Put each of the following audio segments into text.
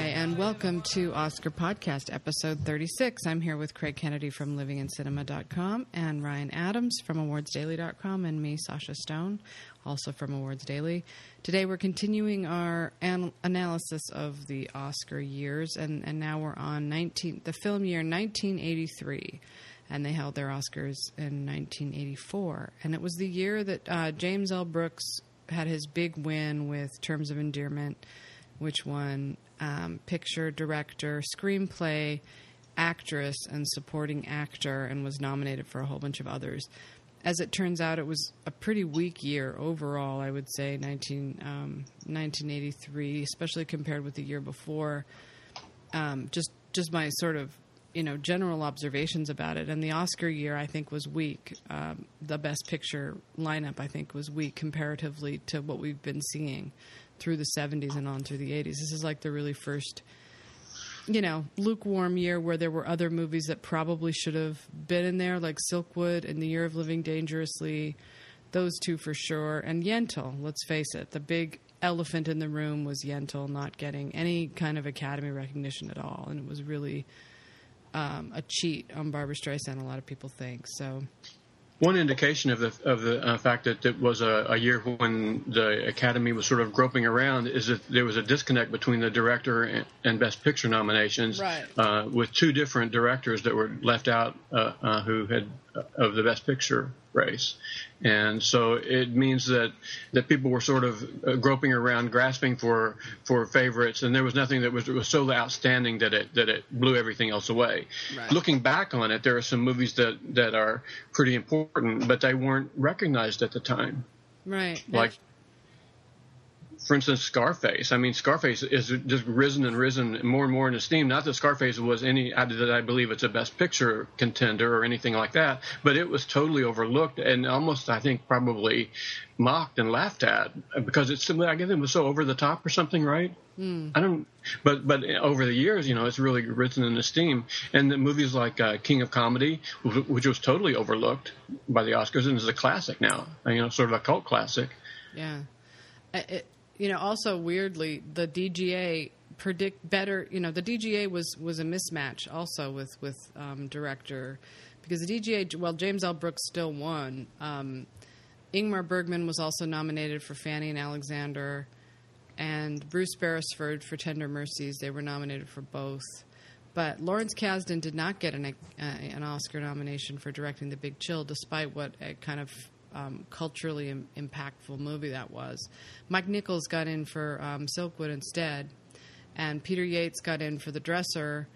and welcome to Oscar Podcast, episode 36. I'm here with Craig Kennedy from livingincinema.com and Ryan Adams from awardsdaily.com and me, Sasha Stone, also from Awards Daily. Today we're continuing our an- analysis of the Oscar years, and, and now we're on 19, the film year 1983. And they held their Oscars in 1984. And it was the year that uh, James L. Brooks had his big win with Terms of Endearment which won um, picture, director, screenplay, actress, and supporting actor, and was nominated for a whole bunch of others. As it turns out, it was a pretty weak year overall, I would say, 19, um, 1983, especially compared with the year before. Um, just, just my sort of you know general observations about it. And the Oscar year, I think, was weak. Um, the Best Picture lineup, I think, was weak comparatively to what we've been seeing through the 70s and on through the 80s. This is like the really first, you know, lukewarm year where there were other movies that probably should have been in there, like Silkwood and The Year of Living Dangerously. Those two for sure. And Yentl, let's face it, the big elephant in the room was Yentl not getting any kind of Academy recognition at all. And it was really um, a cheat on Barbra Streisand, a lot of people think. So one indication of the of the uh, fact that it was a, a, year when the Academy was sort of groping around is that there was a disconnect between the director and, and Best Picture nominations, right. uh, with two different directors that were left out uh, uh who had uh, of the Best Picture race, and so it means that that people were sort of uh, groping around, grasping for for favorites, and there was nothing that was, was so outstanding that it that it blew everything else away. Right. Looking back on it, there are some movies that that are pretty important, but they weren't recognized at the time. Right. Like for instance, Scarface. I mean, Scarface is just risen and risen more and more in esteem. Not that Scarface was any that I believe it's a Best Picture contender or anything like that, but it was totally overlooked and almost, I think, probably mocked and laughed at because it's I guess it was so over the top or something, right? Mm. I don't, but but over the years, you know, it's really risen in esteem. And the movies like uh, King of Comedy, which was totally overlooked by the Oscars, and is a classic now, you know, sort of a cult classic. Yeah. It, you know, also weirdly, the DGA predict better. You know, the DGA was was a mismatch also with with um, director because the DGA. Well, James L. Brooks still won. Um, Ingmar Bergman was also nominated for Fanny and Alexander, and Bruce Beresford for Tender Mercies. They were nominated for both. But Lawrence Kasdan did not get an, uh, an Oscar nomination for directing The Big Chill, despite what a kind of um, culturally Im- impactful movie that was. Mike Nichols got in for um, Silkwood instead, and Peter Yates got in for The Dresser,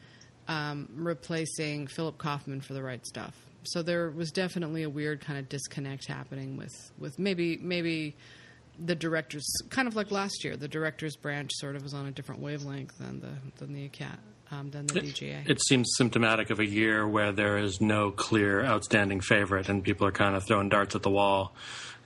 um, replacing Philip Kaufman for The Right Stuff. So there was definitely a weird kind of disconnect happening with, with maybe maybe the directors, kind of like last year, the director's branch sort of was on a different wavelength than the than the um, than the DGA. It seems symptomatic of a year where there is no clear outstanding favorite, and people are kind of throwing darts at the wall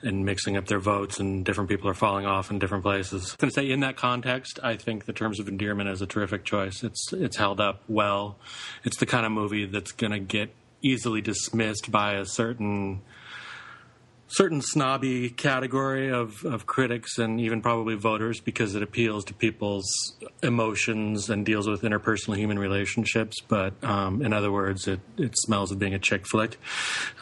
and mixing up their votes, and different people are falling off in different places. I'm going to say, in that context, I think the Terms of Endearment is a terrific choice. It's it's held up well. It's the kind of movie that's going to get easily dismissed by a certain certain snobby category of, of critics and even probably voters because it appeals to people's emotions and deals with interpersonal human relationships. But um, in other words, it, it smells of being a chick flick.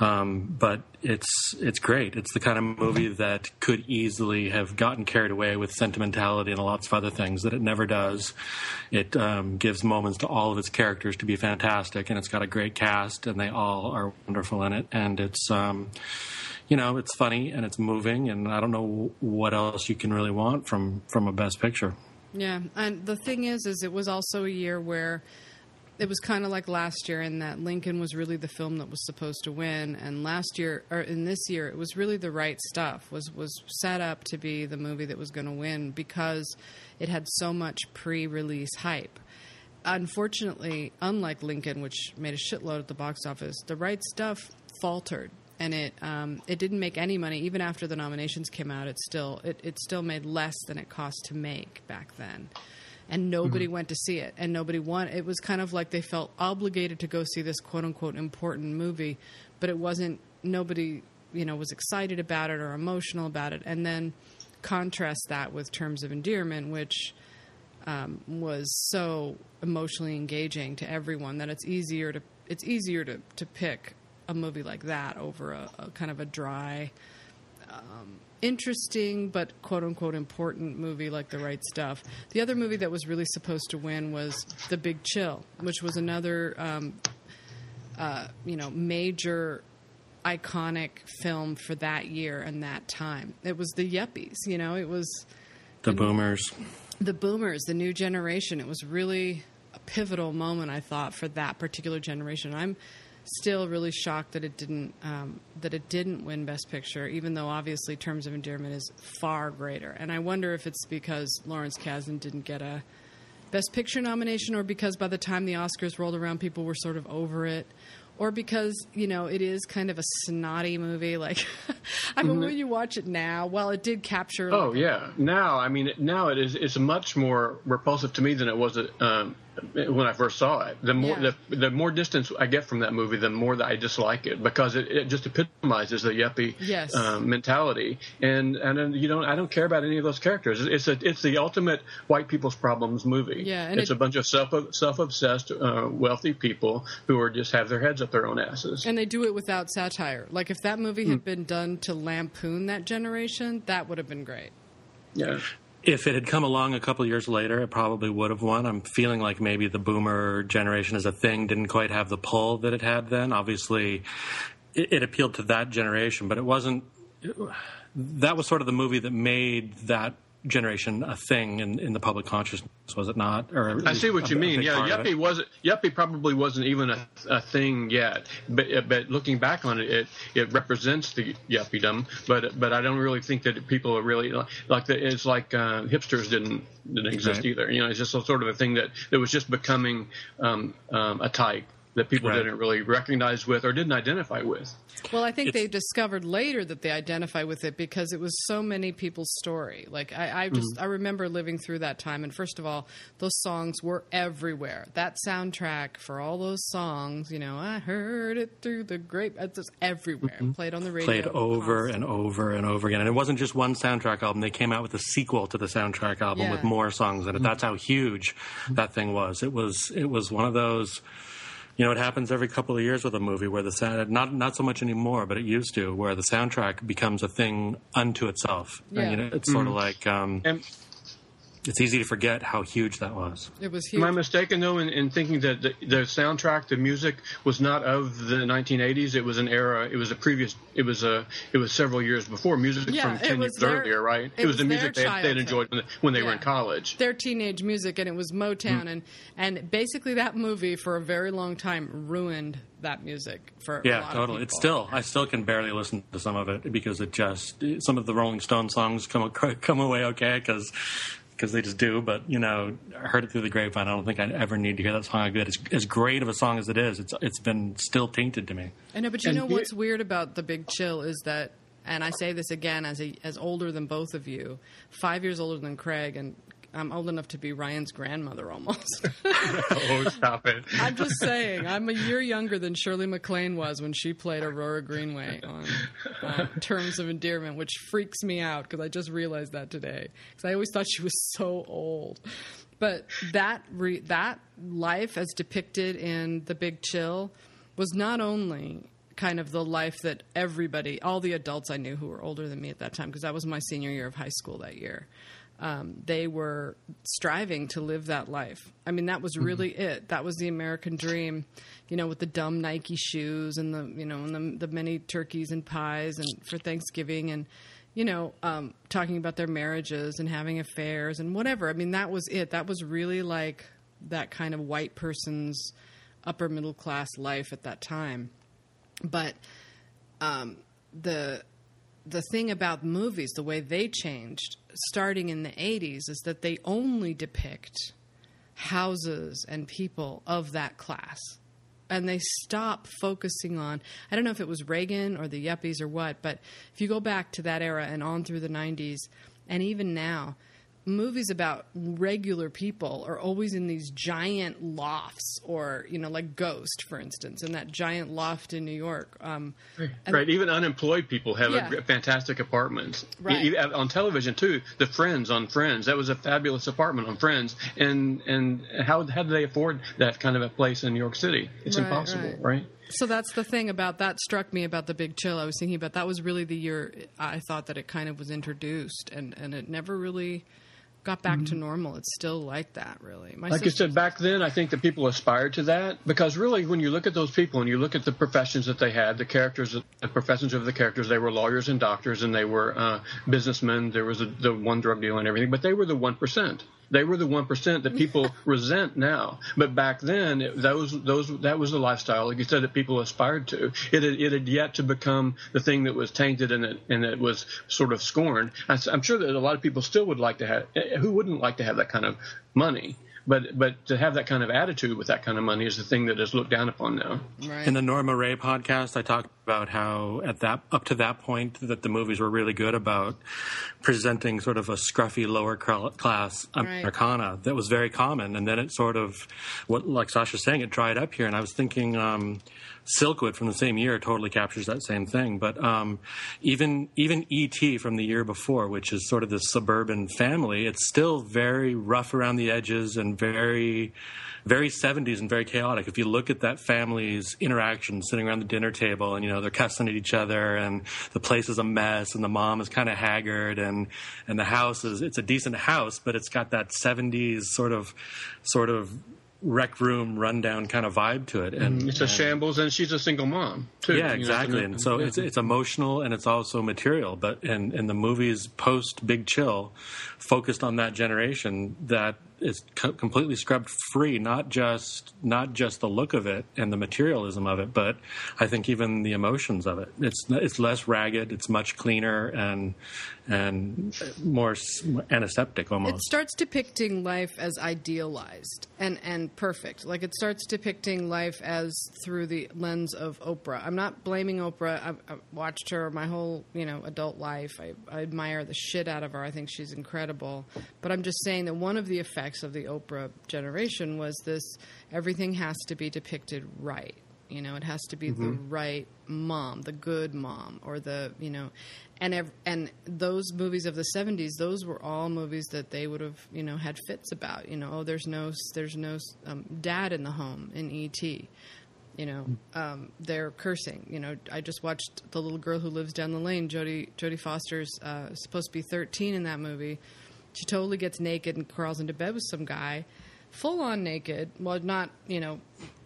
Um, but it's it's great. It's the kind of movie that could easily have gotten carried away with sentimentality and lots of other things that it never does. It um, gives moments to all of its characters to be fantastic, and it's got a great cast, and they all are wonderful in it. And it's um, you know, it's funny and it's moving, and I don't know what else you can really want from from a Best Picture. Yeah, and the thing is, is it was also a year where it was kind of like last year in that Lincoln was really the film that was supposed to win, and last year or in this year it was really the right stuff was was set up to be the movie that was going to win because it had so much pre-release hype. Unfortunately, unlike Lincoln, which made a shitload at the box office, the right stuff faltered and it um, it didn't make any money even after the nominations came out. It still it, it still made less than it cost to make back then, and nobody mm-hmm. went to see it, and nobody won. It was kind of like they felt obligated to go see this quote unquote important movie, but it wasn't. Nobody you know was excited about it or emotional about it, and then contrast that with Terms of Endearment, which um, was so emotionally engaging to everyone that it's easier to it's easier to, to pick a movie like that over a, a kind of a dry, um, interesting but quote unquote important movie like The Right Stuff. The other movie that was really supposed to win was The Big Chill, which was another um, uh, you know major iconic film for that year and that time. It was the yuppies, you know, it was the boomers. The boomers, the new generation. It was really a pivotal moment, I thought, for that particular generation. I'm still really shocked that it didn't um, that it didn't win Best Picture, even though obviously Terms of Endearment is far greater. And I wonder if it's because Lawrence Kasdan didn't get a Best Picture nomination, or because by the time the Oscars rolled around, people were sort of over it, or because you know it is kind of a snotty movie. Like, I mean, mm-hmm. when you watch it now, well, it did capture. Oh yeah, now I mean, now it is. It's much more repulsive to me than it was um, when I first saw it. The more yeah. the, the more distance I get from that movie, the more that I dislike it because it, it just epitomizes the yuppie yes. um, mentality. And and you don't I don't care about any of those characters. It's a it's the ultimate white people's problems movie. Yeah, it's it, a bunch of self self obsessed uh, wealthy people who are just have their heads up their own asses. And they do it without satire. Like if that movie had mm. been done to lampoon that generation, that would have been great. Yeah if it had come along a couple years later, it probably would have won. I'm feeling like maybe the boomer generation as a thing didn't quite have the pull that it had then. Obviously, it, it appealed to that generation, but it wasn't. that was sort of the movie that made that generation a thing in, in the public consciousness, was it not? Or I see what a, you mean. Yeah, Yuppie was Yuppie probably wasn't even a, a thing yet, but but looking back on it, it, it represents the yuppiedom. But but I don't really think that people are really like the, it's like uh, hipsters didn't didn't exist right. either. You know, it's just a sort of a thing that that was just becoming um, um, a type that people right. didn't really recognize with or didn't identify with. Well, I think it's, they discovered later that they identify with it because it was so many people's story. Like I, I just mm-hmm. I remember living through that time, and first of all, those songs were everywhere. That soundtrack for all those songs, you know, I heard it through the grape. It's just everywhere. Mm-hmm. Played on the radio. Played over constantly. and over and over again. And it wasn't just one soundtrack album. They came out with a sequel to the soundtrack album yeah. with more songs in it. Mm-hmm. That's how huge that thing was. It was it was one of those you know, it happens every couple of years with a movie where the sound, not not so much anymore, but it used to, where the soundtrack becomes a thing unto itself. Yeah. And, you know, it's mm-hmm. sort of like um, and, it's easy to forget how huge that was. It was huge. Am I mistaken though in, in thinking that the, the, soundtrack, the music, was not of the 1980s? It was an era. It was a previous. It was a. It was several years before music yeah, from 10 years their, earlier, right? It, it was, was, the music they had enjoyed when they, when they yeah. were in college. Their teenage music, and it was Motown, mm. and and basically that movie for a very long time ruined that music for yeah totally it's still i still can barely listen to some of it because it just some of the rolling stone songs come come away okay because because they just do. But you know, I heard it through the grapevine. I don't think I ever need to hear that song again. It's as great of a song as it is, it's it's been still tainted to me. I know, but you and know what's weird about the Big Chill is that, and I say this again as a as older than both of you, five years older than Craig, and I'm old enough to be Ryan's grandmother almost. oh, stop it. I'm just saying, I'm a year younger than Shirley MacLaine was when she played Aurora Greenway on uh, Terms of Endearment, which freaks me out because I just realized that today. Because I always thought she was so old. But that re- that life as depicted in The Big Chill was not only kind of the life that everybody, all the adults I knew who were older than me at that time, because that was my senior year of high school that year um, they were striving to live that life. I mean, that was mm-hmm. really mm-hmm. it. That was the American dream, you know, with the dumb Nike shoes and the, you know, and the, the many turkeys and pies and for Thanksgiving and, you know, um, talking about their marriages and having affairs and whatever. I mean, that was it. That was really like that kind of white person's upper middle class life at that time. But um, the the thing about movies, the way they changed starting in the 80s, is that they only depict houses and people of that class. And they stop focusing on, I don't know if it was Reagan or the yuppies or what, but if you go back to that era and on through the 90s, and even now, movies about regular people are always in these giant lofts or you know like ghost for instance in that giant loft in new york um, right even unemployed people have Yeah. a fantastic apartments Right. On television too the friends on friends that was a fabulous apartment on friends and and how, how do they afford that kind of a place in new york city it's Right, impossible right. right so that's the thing about that struck me about the big chill i was thinking about that was really the year i thought that it kind of was introduced and and it never really got back to normal it's still like that really my Mm-hmm. like I said back then, I think that people aspired to that because really, when you look at those people and you look at the professions that they had, the characters, the professions of the characters, they were lawyers and doctors, and they were uh, businessmen. There was a, the one drug dealer and everything, but they were the one percent. They were the one percent that people resent now. But back then, it, those those that was the lifestyle, like you said, that people aspired to. It had, it had yet to become the thing that was tainted and it and it was sort of scorned. I, am sure that a lot of people still would like to have. eh, Who wouldn't like to have that kind of money? But but to have that kind of attitude with that kind of money is the thing that is looked down upon now. right In the Norma Rae podcast, I talked about how at that up to that point that the movies were really good about presenting sort of a scruffy lower class Americana that was very common, and then it sort of what like Sasha's saying, it dried up here. And I was thinking. Um, Silkwood from the same year totally captures that same thing, but um, even even E.T. from the year before, which is sort of this suburban family, it's still very rough around the edges and very very 70s and very chaotic. If you look at that family's interaction sitting around the dinner table and, you know, they're cussing at each other and the place is a mess and the mom is kind of haggard and, and the house is, it's a decent house, but it's got that 70s sort of, sort of rec room rundown kind of vibe to it. And It's a shambles, and she's a single mom too. yeah, you know, exactly. And so it's it's emotional and it's also material. But and and the movies post Big Chill focused on that generation that is co- completely scrubbed free. Not just not just the look of it and the materialism of it, but I think even the emotions of it. It's it's less ragged. It's much cleaner and and more antiseptic almost. it starts depicting life as idealized and and perfect like it starts depicting life as through the lens of oprah i'm not blaming oprah i've, I've watched her my whole you know adult life I, I admire the shit out of her i think she's incredible but i'm just saying that one of the effects of the oprah generation was this everything has to be depicted right you know, it has to be the right mom, the good mom, or the you know, and ev- and those movies of the '70s, those were all movies that they would have you know had fits about. You know, oh, there's no there's no um, dad in the home in E.T. You know, um, they're cursing. You know, I just watched the little girl who lives down the lane. Jodie Jodie Foster's uh, supposed to be 13 in that movie. She totally gets naked and crawls into bed with some guy, full on naked. Well, not you know,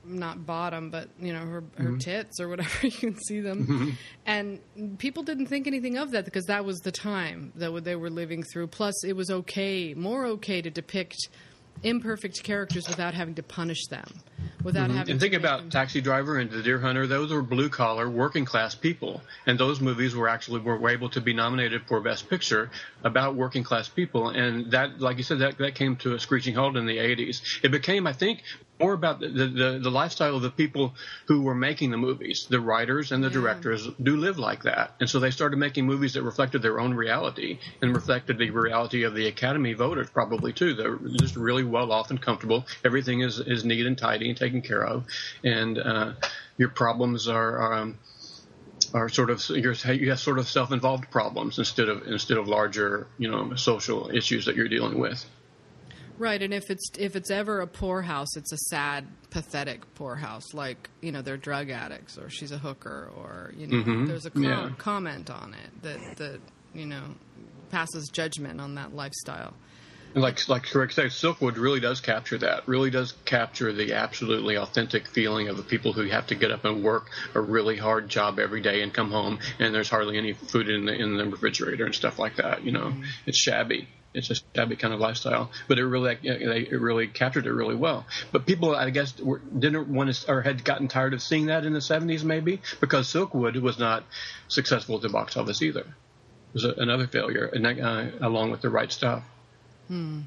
not bottom, but you know her her mm-hmm. tits or whatever you can see them. Mm-hmm. And people didn't think anything of that because that was the time that they were living through. Plus, it was okay, more okay to depict imperfect characters without having to punish them, without mm-hmm. having. And think about them- Taxi Driver and The Deer Hunter; those were blue collar, working class people, and those movies were actually were able to be nominated for Best Picture about working class people. And that, like you said, that that came to a screeching halt in the '80s. It became, I think, more about the the, the lifestyle of the people who were making the movies. The writers and the Yeah. directors do live like that, and so they started making movies that reflected their own reality and reflected the reality of the Academy voters, probably too. They're just really well off and comfortable. Everything is is neat and tidy and taken care of, and uh, your problems are. Um, are sort of you have sort of self-involved problems instead of instead of larger you know social issues that you're dealing with. Right, and if it's if it's ever a poorhouse, it's a sad, pathetic poorhouse. Like you know, they're drug addicts, or she's a hooker, or you know, there's a com- Mm-hmm. Yeah. comment on it that that you know passes judgment on that lifestyle. And like like Craig said, Silkwood really does capture that. Really does capture the absolutely authentic feeling of the people who have to get up and work a really hard job every day and come home and there's hardly any food in the in the refrigerator and stuff like that. You know, it's shabby. It's a shabby kind of lifestyle, but it really they it really captured it really well. But people, I guess, were, didn't want to or had gotten tired of seeing that in the '70s, maybe because Silkwood was not successful at the box office either. It was a, another failure, and that, uh, along with the right stuff. Hmm.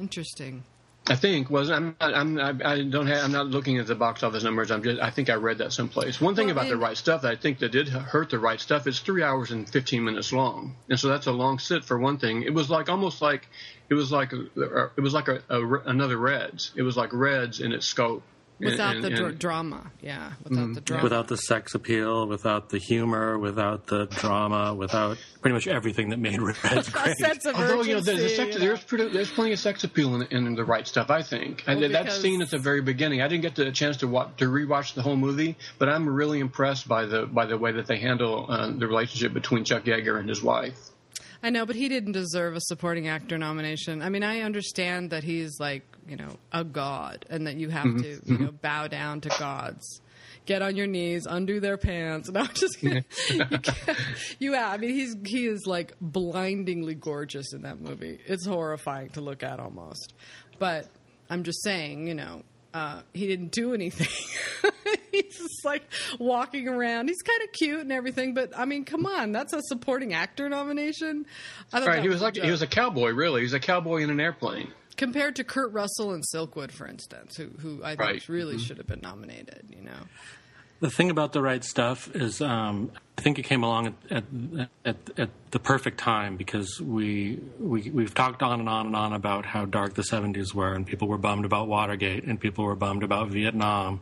Interesting. I think was I'm not, I'm I don't have I'm not looking at the box office numbers. I'm just I think I read that someplace. One thing Well, about the right stuff that I think that did hurt the right stuff is three hours and 15 minutes long, and so that's a long sit for one thing. It was like almost like it was like uh, it was like a, a another Reds. It was like Reds in its scope. And- Without and- the dra- and- drama, yeah, without the drama. Without the sex appeal, without the humor, without the drama, without pretty much everything that made Reds great. Although you know, the, the sex, you know. there's pretty, there's plenty of sex appeal in, in the right stuff. I think I, Well, that because- scene at the very beginning. I didn't get the chance to watch, to rewatch the whole movie, but I'm really impressed by the by the way that they handle uh, the relationship between Chuck Yeager and his wife. I know, but he didn't deserve a supporting actor nomination. I mean, I understand that he's like, you know, a god and that you have Mm-hmm. to, you know, bow down to gods. Get on your knees, undo their pants. No, I'm just kidding. you, yeah, I mean, he's he is like blindingly gorgeous in that movie. It's horrifying to look at almost. But I'm just saying, you know, uh, he didn't do anything. he's just like walking around. He's kind of cute and everything, but I mean, come on, that's a supporting actor nomination. I Right? He was a like he was a cowboy. Really, he was a cowboy in an airplane. Compared to Kurt Russell and Silkwood, for instance, who who I think Right. Mm-hmm. really should have been nominated. You know, The thing about the right stuff is, um, I think it came along at, at, at, at the perfect time because we, we we've talked on and on and on about how dark the '70s were, and people were bummed about Watergate, and people were bummed about Vietnam,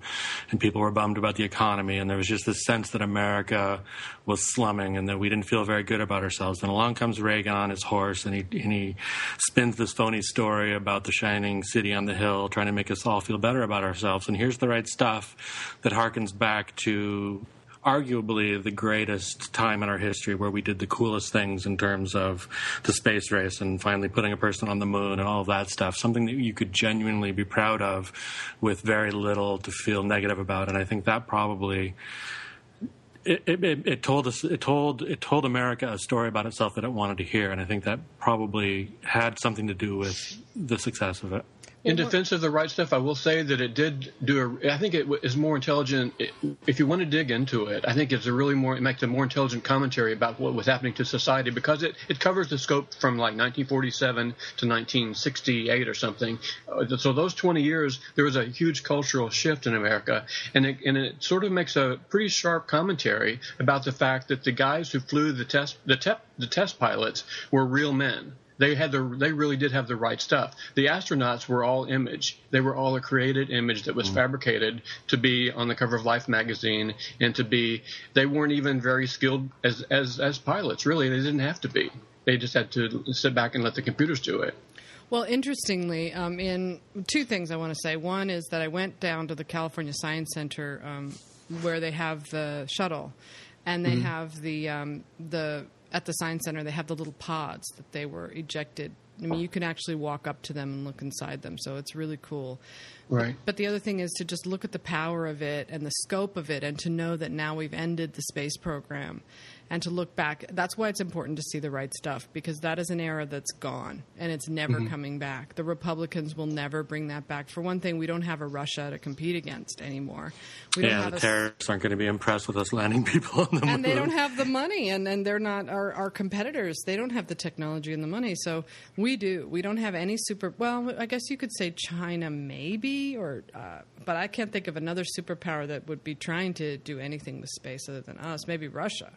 and people were bummed about the economy, and there was just this sense that America was slumming, and that we didn't feel very good about ourselves. And along comes Reagan on his horse, and he and he spins this phony story about the shining city on the hill, trying to make us all feel better about ourselves. And here's the right stuff that harkens back to arguably the greatest time in our history where we did the coolest things in terms of the space race and finally putting a person on the moon and all of that stuff. Something that you could genuinely be proud of with very little to feel negative about. And I think that probably it, it, it- told us it told it told America a story about itself that it wanted to hear, and I think that probably had something to do with the success of it. In defense of the right stuff, I will say that it did do a. I think it is more intelligent. If you want to dig into it, I think it's a really more. It makes a more intelligent commentary about what was happening to society because it, it covers the scope from like 1947 to 1968 or something. Uh, So those 20 years, there was a huge cultural shift in America, and it, and it sort of makes a pretty sharp commentary about the fact that the guys who flew the test the, te- the test pilots were real men. They had the they really did have the right stuff. The astronauts were all image. They were all a created image that was fabricated to be on the cover of Life magazine and to be they weren't even very skilled as as as pilots. Really, they didn't have to be. They just had to sit back and let the computers do it. Well, interestingly, um, in two things I want to say. One is that I went down to the California Science Center um, where they have the shuttle, and they have the um, the at the science center they have the little pods that they were ejected. I mean, you can actually walk up to them and look inside them, so it's really cool. Right. But the other thing is to just look at the power of it and the scope of it, and to know that now we've ended the space program, and to look back. That's why it's important to see the right stuff because that is an era that's gone and it's never Mm-hmm. coming back. The Republicans will never bring that back. For one thing, we don't have a Russia to compete against anymore. We don't Yeah, have the a- terrorists aren't going to be impressed with us landing people on the moon. and they don't have the money and, and they're not our, our competitors they don't have the technology and the money so we do we don't have any super well i guess you could say china maybe or uh, but i can't think of another superpower that would be trying to do anything with space other than us maybe russia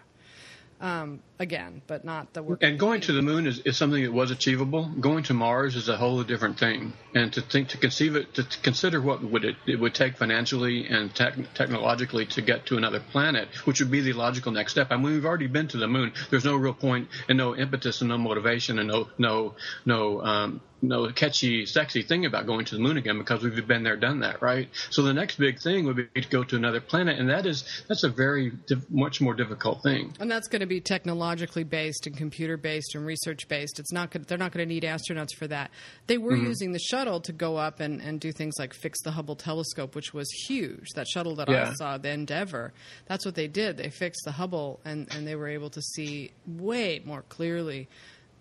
um, again but not the we're And going to the moon is, is something that was achievable. Going to Mars is a whole different thing. And to think, to conceive it, to consider what would it, it would take financially and tech, technologically to get to another planet, which would be the logical next step. I mean, we've already been to the moon. There's no real point and no impetus and no motivation and no, no, no, um, no catchy, sexy thing about going to the moon again because we've been there, done that, right? So the next big thing would be to go to another planet, and that is that's a very diff- much more difficult thing. And that's going to be technologically based and computer based and research based. It's not. They're not going to need astronauts for that. They were mm-hmm. using the shuttle to go up and, and do things like fix the Hubble telescope, which was huge. That shuttle that I saw, the Endeavour, that's what they did. They fixed the Hubble and, and they were able to see way more clearly.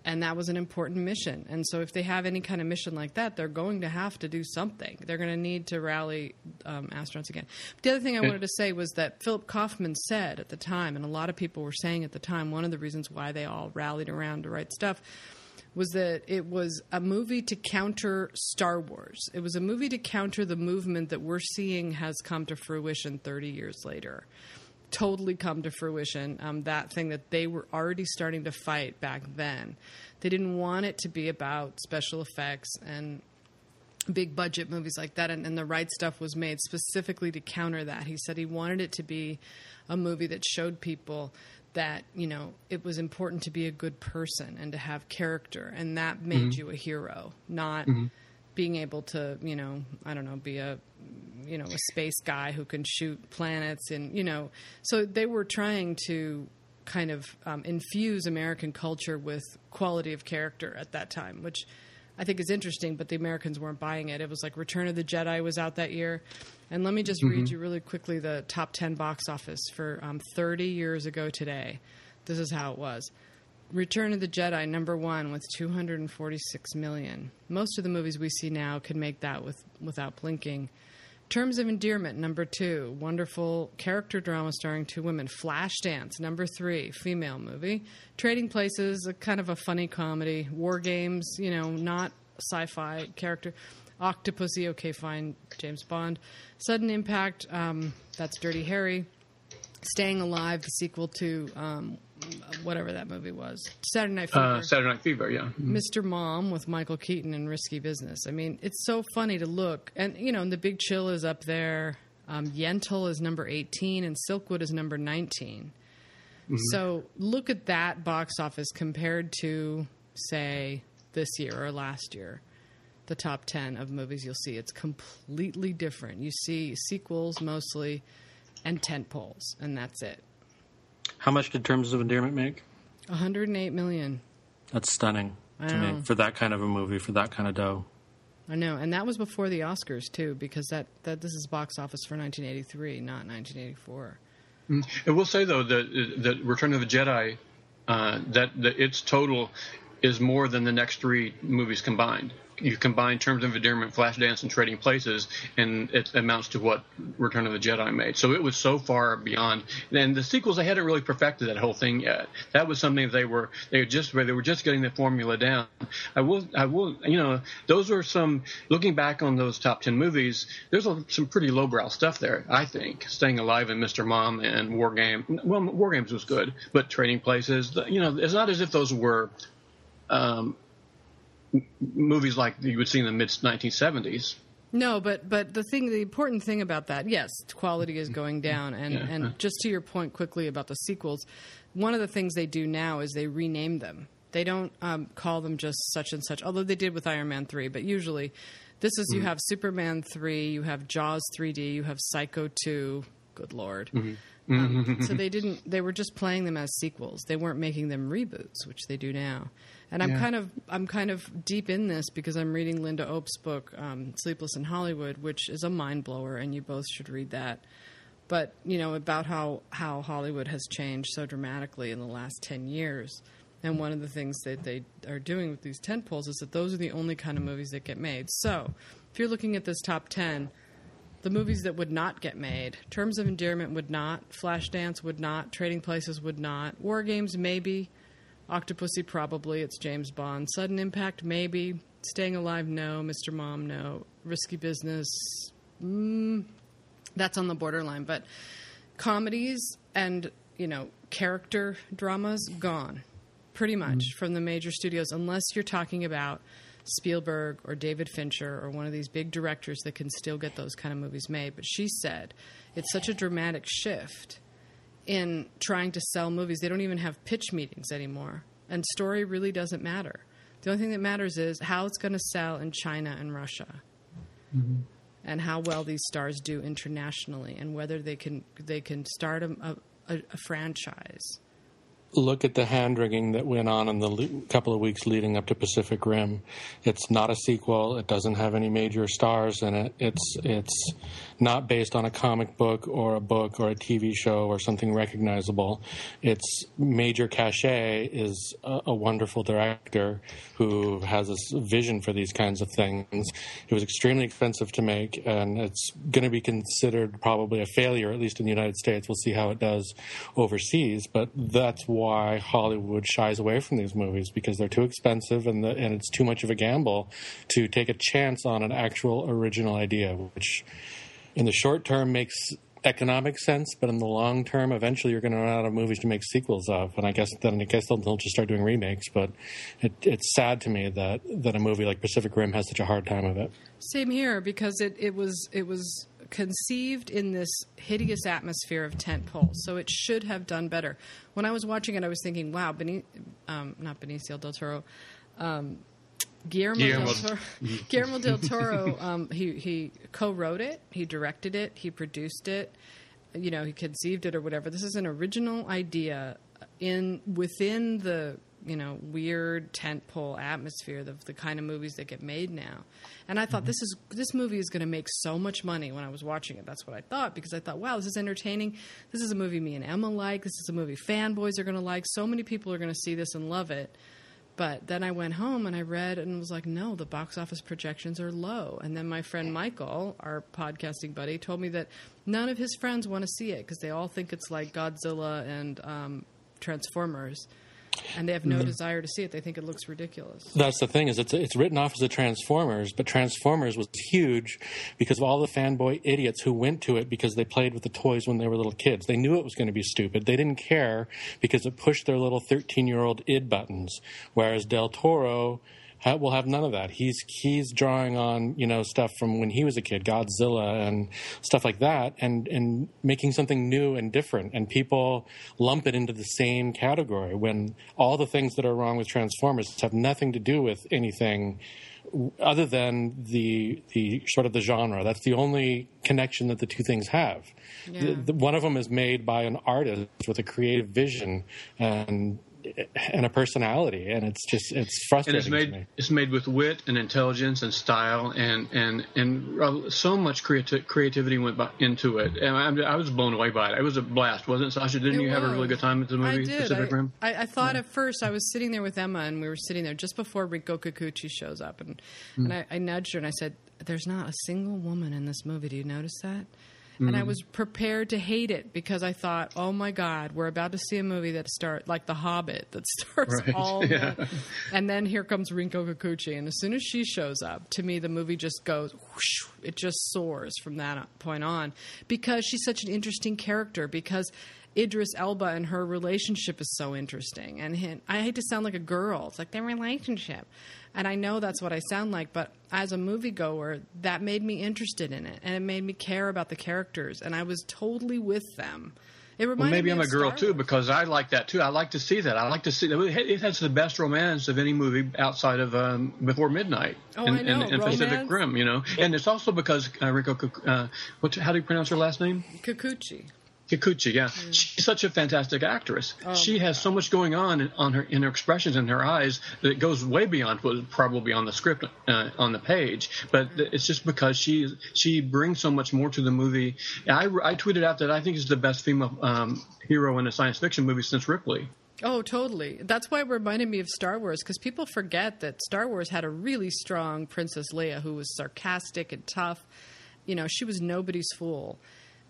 And that was an important mission. And so, if they have any kind of mission like that, they're going to have to do something. They're going to need to rally um, astronauts again. The other thing I wanted to say was that Philip Kaufman said at the time, and a lot of people were saying at the time, one of the reasons why they all rallied around to right stuff was that it was a movie to counter Star Wars. It was a movie to counter the movement that we're seeing has come to fruition 30 years later. Totally come to fruition. Um, that thing that they were already starting to fight back then. They didn't want it to be about special effects and big budget movies like that. And, and the right stuff was made specifically to counter that. He said he wanted it to be a movie that showed people that you know it was important to be a good person and to have character and that made mm-hmm. you a hero not mm-hmm. Being able to you know i don't know be a you know a space guy who can shoot planets and you know so they were trying to kind of um, infuse american culture with quality of character at that time which I think is interesting, but the Americans weren't buying it. It was like Return of the Jedi was out that year. And let me just mm-hmm. read you really quickly the top 10 box office for um, 30 years ago today. This is how it was. Return of the Jedi, number one, with 246 million. Most of the movies we see now can make that with, without blinking. Terms of Endearment, number two. Wonderful character drama starring two women. Flashdance, number three. Female movie. Trading Places, a kind of a funny comedy. War Games, you know, not sci fi character. Octopussy, okay, fine. James Bond. Sudden Impact, um, that's Dirty Harry. Staying Alive, the sequel to um, whatever that movie was. Saturday Night Fever. Uh, Saturday Night Fever, yeah. Mm-hmm. Mr. Mom with Michael Keaton and Risky Business. I mean, it's so funny to look. And, you know, and The Big Chill is up there. Um, Yentl is number 18 and Silkwood is number 19. Mm-hmm. So look at that box office compared to, say, this year or last year. The top 10 of movies you'll see. It's completely different. You see sequels mostly and tent poles, and that's it. How much did Terms of Endearment make? 108 million. That's stunning I to know. me for that kind of a movie, for that kind of dough. I know, and that was before the Oscars too, because that, that this is box office for 1983, not 1984. Mm. I will say though that that Return of the Jedi, uh, that, that its total is more than the next three movies combined you combine terms of endearment, Flashdance, and Trading Places, and it amounts to what Return of the Jedi made. So it was so far beyond. And the sequels, they hadn't really perfected that whole thing yet. That was something they were they were just they were just getting the formula down. I will I will you know those are some looking back on those top ten movies. There's a, some pretty lowbrow stuff there. I think Staying Alive and Mr. Mom and War Game. Well, War Games was good, but Trading Places. You know, it's not as if those were. Um, movies like you would see in the mid 1970s. No, but but the thing, the important thing about that, yes, quality is going down, and yeah. and just to your point quickly about the sequels, one of the things they do now is they rename them. They don't um, call them just such and such, although they did with Iron Man three. But usually, this is you mm-hmm. have Superman three, you have Jaws 3D, you have Psycho two. Good lord. Mm-hmm. Um, so they didn't. They were just playing them as sequels. They weren't making them reboots, which they do now. And I'm yeah. kind of I'm kind of deep in this because I'm reading Lynda Obst's book, um, Sleepless in Hollywood, which is a mind blower, and you both should read that. But you know about how how Hollywood has changed so dramatically in the last ten years. And one of the things that they are doing with these tent poles is that those are the only kind of movies that get made. So, if you're looking at this top 10, the movies that would not get made, Terms of Endearment would not, Flashdance would not, Trading Places would not, War Games maybe, Octopussy, probably. It's James Bond. Sudden Impact, maybe. Staying Alive, no. Mr. Mom, no. Risky Business, mm, that's on the borderline. But comedies and, you know, character dramas, gone. Pretty much mm from the major studios, unless you're talking about Spielberg or David Fincher or one of these big directors that can still get those kind of movies made. But she said it's such a dramatic shift in trying to sell movies. They don't even have pitch meetings anymore. And story really doesn't matter. The only thing that matters is how it's going to sell in China and Russia. Mm-hmm. And how well these stars do internationally, and whether they can they can start a, a, a franchise look at the hand wringing that went on in the le- couple of weeks leading up to Pacific Rim. It's not a sequel. It doesn't have any major stars in it. It's it's not based on a comic book or a book or a TV show or something recognizable. Its major cachet is a, a wonderful director who has a vision for these kinds of things. It was extremely expensive to make, and it's going to be considered probably a failure, at least in the United States. We'll see how it does overseas, but that's why Hollywood shies away from these movies because they're too expensive and the, and it's too much of a gamble to take a chance on an actual original idea, which in the short term makes economic sense, but in the long term, eventually you're going to run out of movies to make sequels of. And I guess then I guess they'll, they'll just start doing remakes. But it, it's sad to me that that a movie like Pacific Rim has such a hard time of it. Same here because it, it was it was conceived in this hideous atmosphere of tentpole, so it should have done better. When I was watching it, I was thinking, "Wow, Beni- um, not Benicio del Toro, um, Guillermo, Guillermo. del Toro, Guillermo del Toro. Um, he he co-wrote it, he directed it, he produced it. You know, he conceived it or whatever. This is an original idea in within the you know weird tentpole atmosphere of the kind of movies that get made now. And I thought this is this movie is going to make so much money when I was watching it. That's what I thought because I thought, wow, this is entertaining. This is a movie me and Emma like. This is a movie fanboys are going to like. So many people are going to see this and love it. But then I went home and I read and was like, no, the box office projections are low. And then my friend Michael, our podcasting buddy, told me that none of his friends want to see it because they all think it's like Godzilla and um, Transformers. And they have no mm-hmm. desire to see it. They think it looks ridiculous. That's the thing is it's it's written off as a Transformers, but Transformers was huge because of all the fanboy idiots who went to it because they played with the toys when they were little kids. They knew it was going to be stupid. They didn't care because it pushed their little 13-year-old id buttons. Whereas Del Toro will have none of that. He's he's drawing on you know stuff from when he was a kid, Godzilla and stuff like that, and and making something new and different. And people lump it into the same category when all the things that are wrong with Transformers have nothing to do with anything other than the the sort of the genre. That's the only connection that the two things have. The, the, one of them is made by an artist with a creative vision and and a personality, and it's just it's and frustrating it's made to me. it's made with wit and intelligence and style and and and so much creati- creativity went by, into it and I, I was blown away by it. It was a blast, wasn't it, Sasha? Didn't It you have a really good time at the movie I did. Pacific I, Rim? I, I thought at first I was sitting there with Emma, and we were sitting there just before Rinko Kikuchi shows up, and Hmm. and I, I nudged her and I said, "There's not a single woman in this movie. Do you notice that?" And I Hmm. was prepared to hate it because I thought, "Oh my God, we're about to see a movie that start like The Hobbit that starts Right. all." Yeah. the- and then here comes Rinko Kikuchi, and as soon as she shows up, to me the movie just goes, whoosh, it just soars from that point on because she's such an interesting character. Because Idris Elba and her relationship is so interesting, and he, I hate to sound like a girl. It's like their relationship, and I know that's what I sound like. But as a moviegoer, that made me interested in it, and it made me care about the characters, and I was totally with them. It reminded Well, maybe me I'm of a girl too because I like that too. I like to see that. I like to see that. It has the best romance of any movie outside of um, Before Midnight Oh, and, and, and Pacific Rim. You know, and it's also because uh, Rico, uh, what, how do you pronounce her last name? Kikuchi. Kikuchi, yeah, Mm. she's such a fantastic actress. Oh, she has so much going on in, on her in her expressions and her eyes that it goes way beyond what was probably on the script uh, on the page. But Mm. it's just because she she brings so much more to the movie. I, I tweeted out that I think it's the best female um, hero in a science fiction movie since Ripley. Oh, totally. That's why it reminded me of Star Wars because people forget that Star Wars had a really strong Princess Leia who was sarcastic and tough. You know, she was nobody's fool.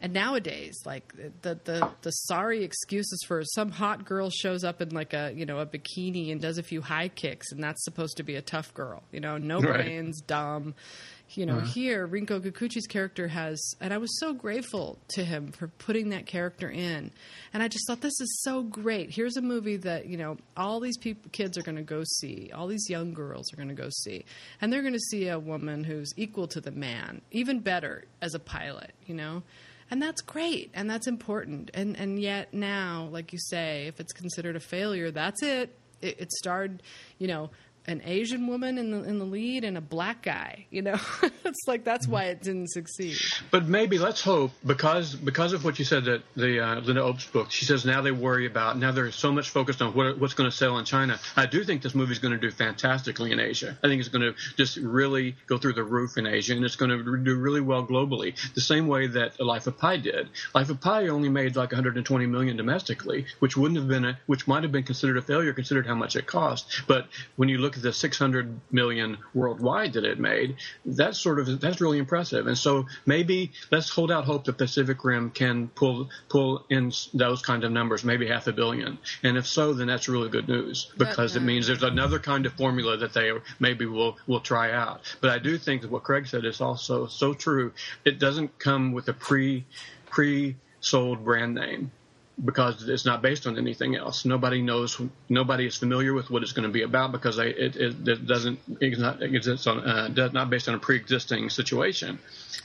And nowadays, like the the the sorry excuses for some hot girl shows up in like a you know a bikini and does a few high kicks, and that's supposed to be a tough girl. You know, no Right. brains, dumb. You know, uh-huh. here Rinko Kikuchi's character has, and I was so grateful to him for putting that character in. And I just thought this is so great. Here's a movie that you know all these people, kids are going to go see. All these young girls are going to go see, and they're going to see a woman who's equal to the man, even better as a pilot. You know, and that's great and that's important. And and yet now, like you say, if it's considered a failure, that's it. It, it you know. An Asian woman in the in the lead and a black guy, you know, it's like that's why it didn't succeed. But maybe let's hope because because of what you said that the uh, Lynda Obst's book. She says now they worry about now they're so much focused on what, what's going to sell in China. I do think this movie's going to do fantastically in Asia. I think it's going to just really go through the roof in Asia, and it's going to do really well globally. The same way that Life of Pi did. Life of Pi only made like 120 million domestically, which wouldn't have been a which might have been considered a failure considered how much it cost. But when you look at the 600 million worldwide that it made, that's sort of that's really impressive. And so maybe let's hold out hope that Pacific Rim can pull pull in those kind of numbers, maybe half a billion. And if so, then that's really good news because it means there's another kind of formula that they maybe will will try out. But I do think that what Craig said is also so true. It doesn't come with a pre pre sold brand name because it's not based on anything else. Nobody knows, nobody is familiar with what it's going to be about because they, it, it, it doesn't it's not exists on uh, not based on a pre-existing situation.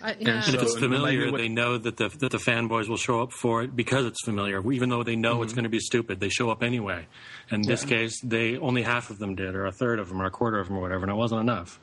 I, yeah. so- if it's familiar, knew they know that the that the fanboys will show up for it because it's familiar. Even though they know Mm-hmm. it's going to be stupid, they show up anyway. In this case, they only half of them did, or a third of them, or a quarter of them, or whatever, and it wasn't enough.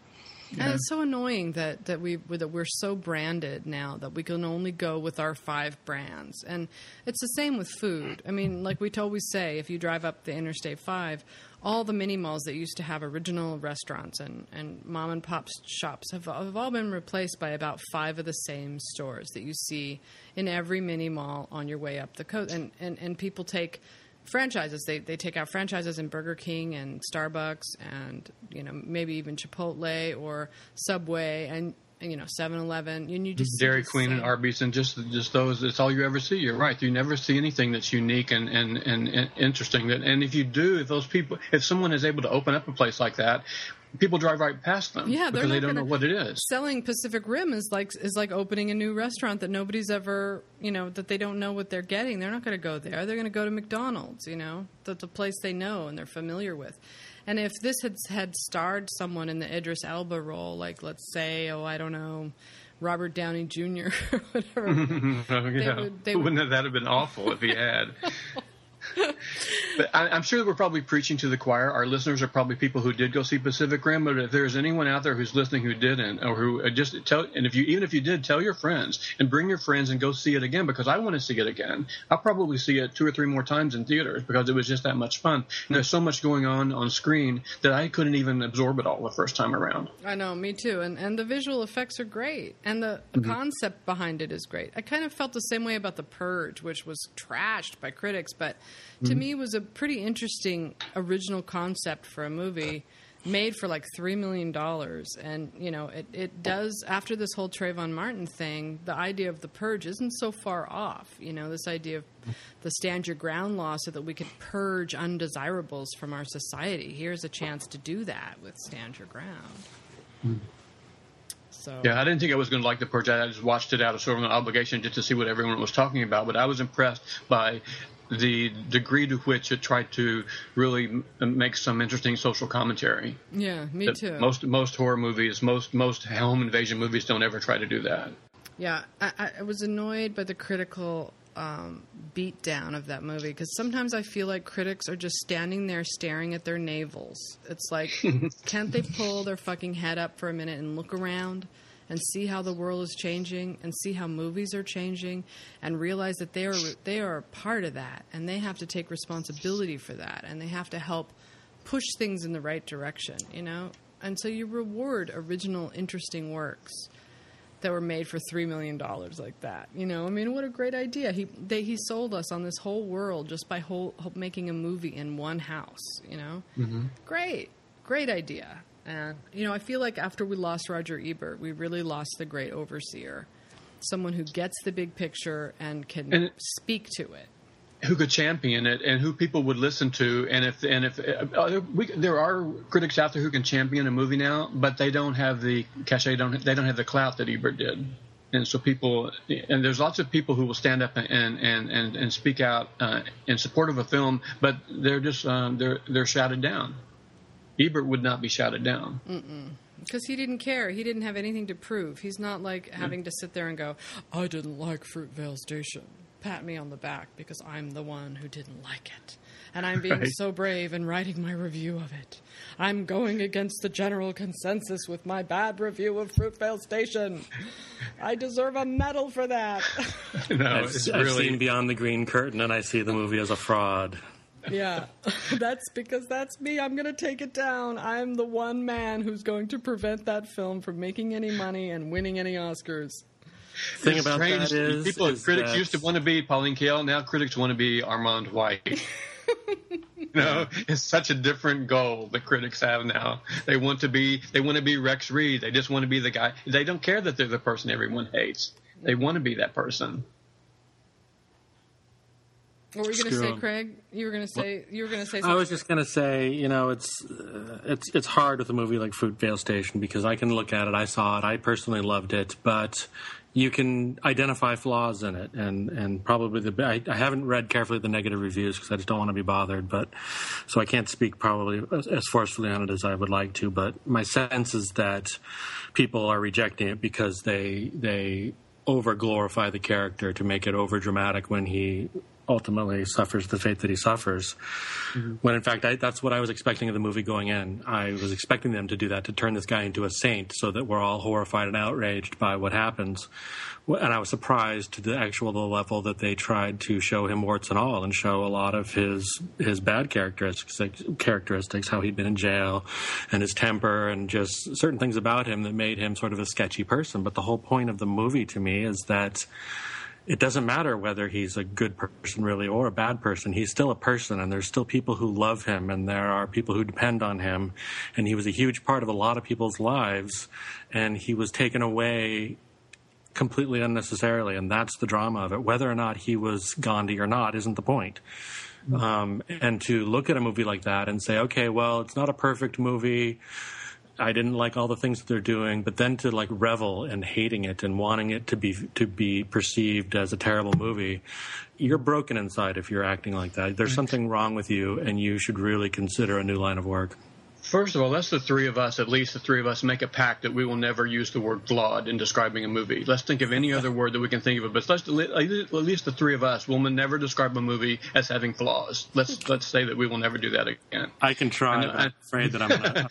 And it's so annoying that that we that we're so branded now that we can only go with our five brands. And it's the same with food. I mean, like we always say, if you drive up the Interstate Five, all the mini malls that used to have original restaurants and, and mom and pop shops have, have all been replaced by about five of the same stores that you see in every mini mall on your way up the coast. And, and, and people take franchises. They they take out franchises in Burger King and Starbucks and you know maybe even Chipotle or Subway and you know 7-Eleven. And you just see Dairy Queen and Arby's and just just those. It's all you ever see. You're right. You never see anything that's unique and and, and, and interesting. That and if you do, if those people, if someone is able to open up a place like that, people drive right past them. Yeah, they're because they don't know what it is. Selling Pacific Rim is like is like opening a new restaurant that nobody's ever you know that they don't know what they're getting. They're not going to go there. They're going to go to McDonald's. You know, that's a place they know and they're familiar with. And if this had had starred someone in the Idris Elba role, like let's say, oh, I don't know, Robert Downey Jr. or whatever, Oh, yeah. would- they would- Wouldn't that have been awful if he had? but I, I'm sure that we're probably preaching to the choir. Our listeners are probably people who did go see Pacific Rim. But if there's anyone out there who's listening who didn't, or who uh, just tell, and if you even if you did, tell your friends and bring your friends and go see it again because I want to see it again. I'll probably see it two or three more times in theaters because it was just that much fun. And there's so much going on on screen that I couldn't even absorb it all the first time around. I know, me too. And and the visual effects are great, and the concept behind it is great. I kind of felt the same way about the Purge, which was trashed by critics, but to mm-hmm. me was a pretty interesting original concept for a movie made for like three million dollars. And you know, it it does after this whole Trayvon Martin thing, the idea of the Purge isn't so far off. You know, this idea of the stand your ground law so that we could purge undesirables from our society. Here's a chance to do that with stand your ground. Mm-hmm. So Yeah, I didn't think I was going to like the purge. I just watched it out of sort of an obligation just to see what everyone was talking about. But I was impressed by the degree to which it tried to really make some interesting social commentary. yeah, me that too. Most most horror movies, most most home invasion movies don't ever try to do that. Yeah, I, I- was annoyed by the critical um, beatdown of that movie because sometimes I feel like critics are just standing there staring at their navels. It's like, can't they pull their fucking head up for a minute and look around and see how the world is changing and see how movies are changing and realize that they are they are a part of that and they have to take responsibility for that and they have to help push things in the right direction, you know? And so you reward original, interesting works that were made for three million dollars like that. You know, I mean, what a great idea! He they, he sold us on this whole world just by whole, making a movie in one house. You know, mm-hmm. great, great idea. And you know, I feel like after we lost Roger Ebert, we really lost the great overseer, someone who gets the big picture and can And- speak to it. Who could champion it and who people would listen to, and if and if uh, there- we, there are critics out there who can champion a movie now, but they don't have the cachet, don't they don't have the clout that Ebert did, and so people and there's lots of people who will stand up and and and, and speak out uh, in support of a film, but they're just um, they're they're shouted down. Ebert would not be shouted down. Because he didn't care. He didn't have anything to prove. He's not like mm-hmm. having to sit there and go, I didn't like Fruitvale Station. Pat me on the back because I'm the one who didn't like it. And I'm being Right. so brave and writing my review of it. I'm going against the general consensus with my bad review of Fruitvale Station. I deserve a medal for that. no, I've, it's I've really seen Beyond the Green Curtain, and I see the movie as a fraud. Yeah. That's because that's me. I'm going to take it down. I'm the one man who's going to prevent that film from making any money and winning any Oscars. Thing It's about strange. that is, people is critics that- used to want to be Pauline Kael. Now critics want to be Armond White. you know, it's such a different goal the critics have now. They want to be they want to be Rex Reed. They just want to be the guy. They don't care that they're the person everyone hates. They want to be that person. What were you going to say, Craig? You were going to say you were going to say. Something. I was just going to say, you know, it's uh, it's it's hard with a movie like Fruitvale Station because I can look at it, I saw it, I personally loved it, but you can identify flaws in it, and and probably the I, I haven't read carefully the negative reviews because I just don't want to be bothered, but so I can't speak probably as, as forcefully on it as I would like to. But my sense is that people are rejecting it because they they over glorify the character to make it over dramatic when he ultimately suffers the fate that he suffers. Mm-hmm. When in fact, I, that's what I was expecting of the movie going in. I was expecting them to do that, to turn this guy into a saint so that we're all horrified and outraged by what happens. And I was surprised to the actual level that they tried to show him warts and all and show a lot of his, his bad characteristics, characteristics, how he'd been in jail and his temper and just certain things about him that made him sort of a sketchy person. But the whole point of the movie to me is that it doesn't matter whether he's a good person really or a bad person. He's still a person and there's still people who love him and there are people who depend on him. And he was a huge part of a lot of people's lives and he was taken away completely unnecessarily. And that's the drama of it. Whether or not he was Gandhi or not isn't the point. Um, and to look at a movie like that and say, okay, well, it's not a perfect movie I didn't like all the things that they're doing, but then to like revel in hating it and wanting it to be to be perceived as a terrible movie, you're broken inside if you're acting like that. There's mm. something wrong with you, and you should really consider a new line of work. First of all, let's the three of us, at least the three of us, make a pact that we will never use the word flawed in describing a movie. Let's think of any other word that we can think of, but let's at least the three of us will never describe a movie as having flaws. Let's let's say that we will never do that again. I can try. I am afraid that I'm gonna.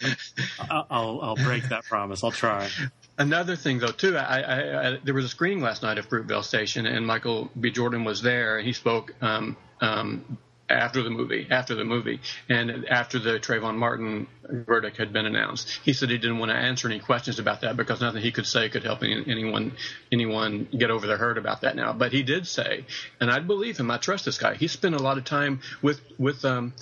I'll I'll break that promise. I'll try. Another thing, though, too, I, I, I, there was a screening last night of Fruitvale Station, and Michael B. Jordan was there, and he spoke um, um, after the movie, after the movie, and after the Trayvon Martin verdict had been announced. He said he didn't want to answer any questions about that because nothing he could say could help anyone anyone get over their hurt about that now. But he did say, and I believe him. I trust this guy. He spent a lot of time with with um,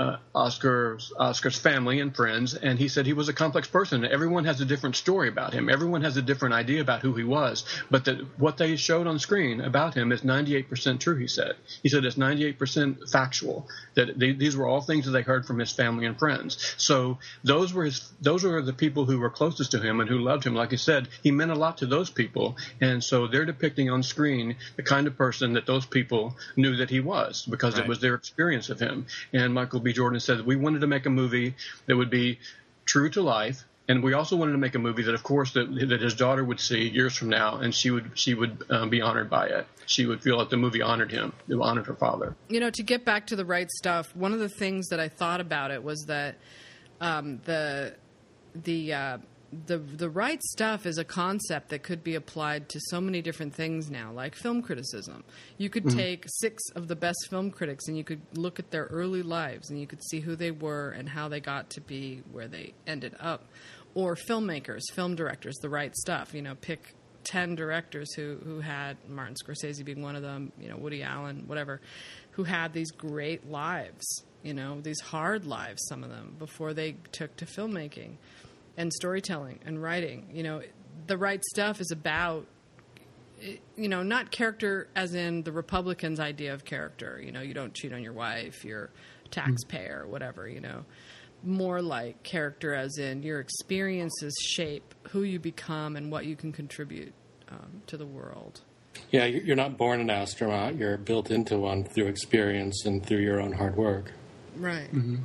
uh, Oscar's Oscar's family and friends, and he said he was a complex person. Everyone has a different story about him. Everyone has a different idea about who he was. But that what they showed on screen about him is 98% true. He said. He said it's 98% factual. That they, these were all things that they heard from his family and friends. So those were his. Those were the people who were closest to him and who loved him. Like he said, he meant a lot to those people, and so they're depicting on screen the kind of person that those people knew that he was because right. it was their experience of him. And Michael B. Jordan said we wanted to make a movie that would be true to life, and we also wanted to make a movie that, of course, that, that his daughter would see years from now, and she would she would um, be honored by it. She would feel like the movie honored him, it honored her father. You know, to get back to the right stuff, one of the things that I thought about it was that um, the the uh, the the right stuff is a concept that could be applied to so many different things now, like film criticism. You could mm-hmm. take six of the best film critics and you could look at their early lives and you could see who they were and how they got to be where they ended up. Or filmmakers, film directors, the right stuff. You know, pick ten directors who who had Martin Scorsese being one of them. You know, Woody Allen, whatever, who had these great lives. You know, these hard lives. Some of them before they took to filmmaking and storytelling and writing. You know, the right stuff is about you know, not character as in the Republicans' idea of character. You know, you don't cheat on your wife, you're a mm-hmm. taxpayer, whatever, you know. More like character as in your experiences shape who you become and what you can contribute um, to the world. Yeah, you're not born an astronaut, you're built into one through experience and through your own hard work. Right. Mm-hmm.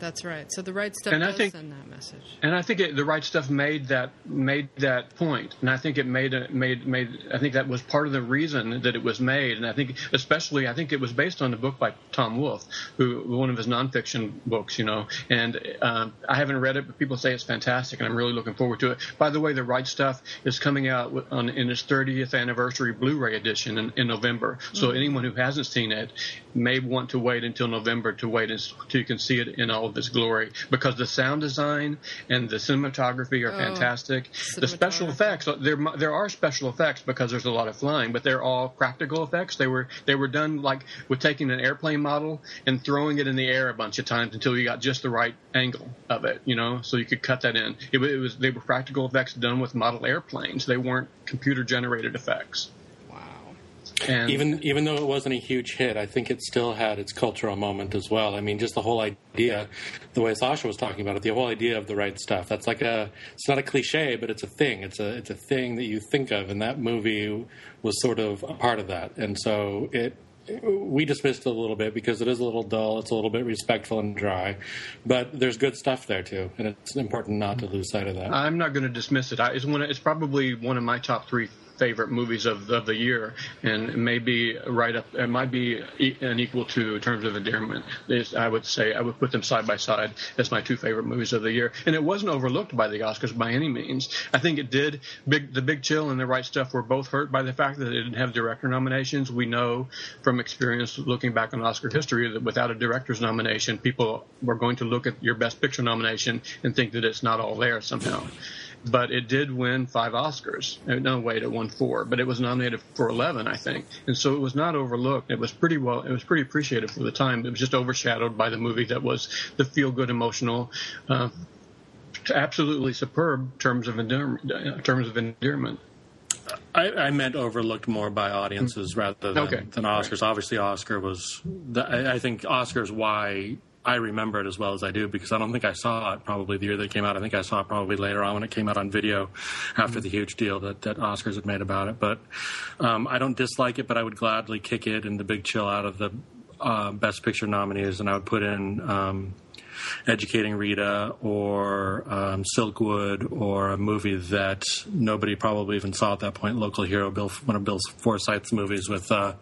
That's right. So the right stuff and does I think, send that message. And I think it, the right stuff made that made that point, and I think it made a, made made. I think that was part of the reason that it was made, and I think especially I think it was based on the book by Tom Wolfe, who one of his nonfiction books, you know. And um, I haven't read it, but people say it's fantastic, and I'm really looking forward to it. By the way, the right stuff is coming out on, in its 30th anniversary Blu-ray edition in, in November. So mm-hmm. anyone who hasn't seen it may want to wait until November to wait until you can see it in all of its glory because the sound design and the cinematography are Oh, fantastic. The special effects uh, there there are special effects because there's a lot of flying, but they're all practical effects. They were they were done like with taking an airplane model and throwing it in the air a bunch of times until you got just the right angle of it, you know, so you could cut that in. It, it was they were practical effects done with model airplanes. They weren't computer generated effects. And Even even though it wasn't a huge hit, I think it still had its cultural moment as well. I mean, just the whole idea, the way Sasha was talking about it, the whole idea of the right stuff. That's like a it's not a cliche, but it's a thing. It's a it's a thing that you think of, and that movie was sort of a part of that. And so it we dismissed it a little bit because it is a little dull. It's a little bit respectful and dry, but there's good stuff there too, and it's important not to lose sight of that. I'm not going to dismiss it. I, it's one. It's probably one of my top three favorite movies of, of the year, and it may be right up. It might be an equal to terms of endearment. I would say I would put them side by side as my two favorite movies of the year, and it wasn't overlooked by the Oscars by any means. I think it did. Big, the Big Chill and The Right Stuff were both hurt by the fact that they didn't have director nominations. We know from experience looking back on Oscar history that without a director's nomination, people were going to look at your Best Picture nomination and think that it's not all there somehow but it did win five Oscars. Uh, No, wait, it won four, but it was nominated for eleven, I think, and so it was not overlooked. It was pretty well. It was pretty appreciated for the time. It was just overshadowed by the movie that was the feel-good, emotional, uh, absolutely superb terms of endearment. Uh, terms of endearment. I, I meant overlooked more by audiences rather than, Okay. than Oscars. Obviously, Oscar was. The, I, I think Oscars why I remember it as well as I do because I don't think I saw it probably the year that it came out. I think I saw it probably later on when it came out on video after the huge deal that, that Oscars had made about it. But um, I don't dislike it, but I would gladly kick it and the big chill out of the uh, Best Picture nominees, and I would put in. Um, Educating Rita or um, Silkwood or a movie that nobody probably even saw at that point, Local Hero, Bill, one of Bill Forsyth's movies with uh,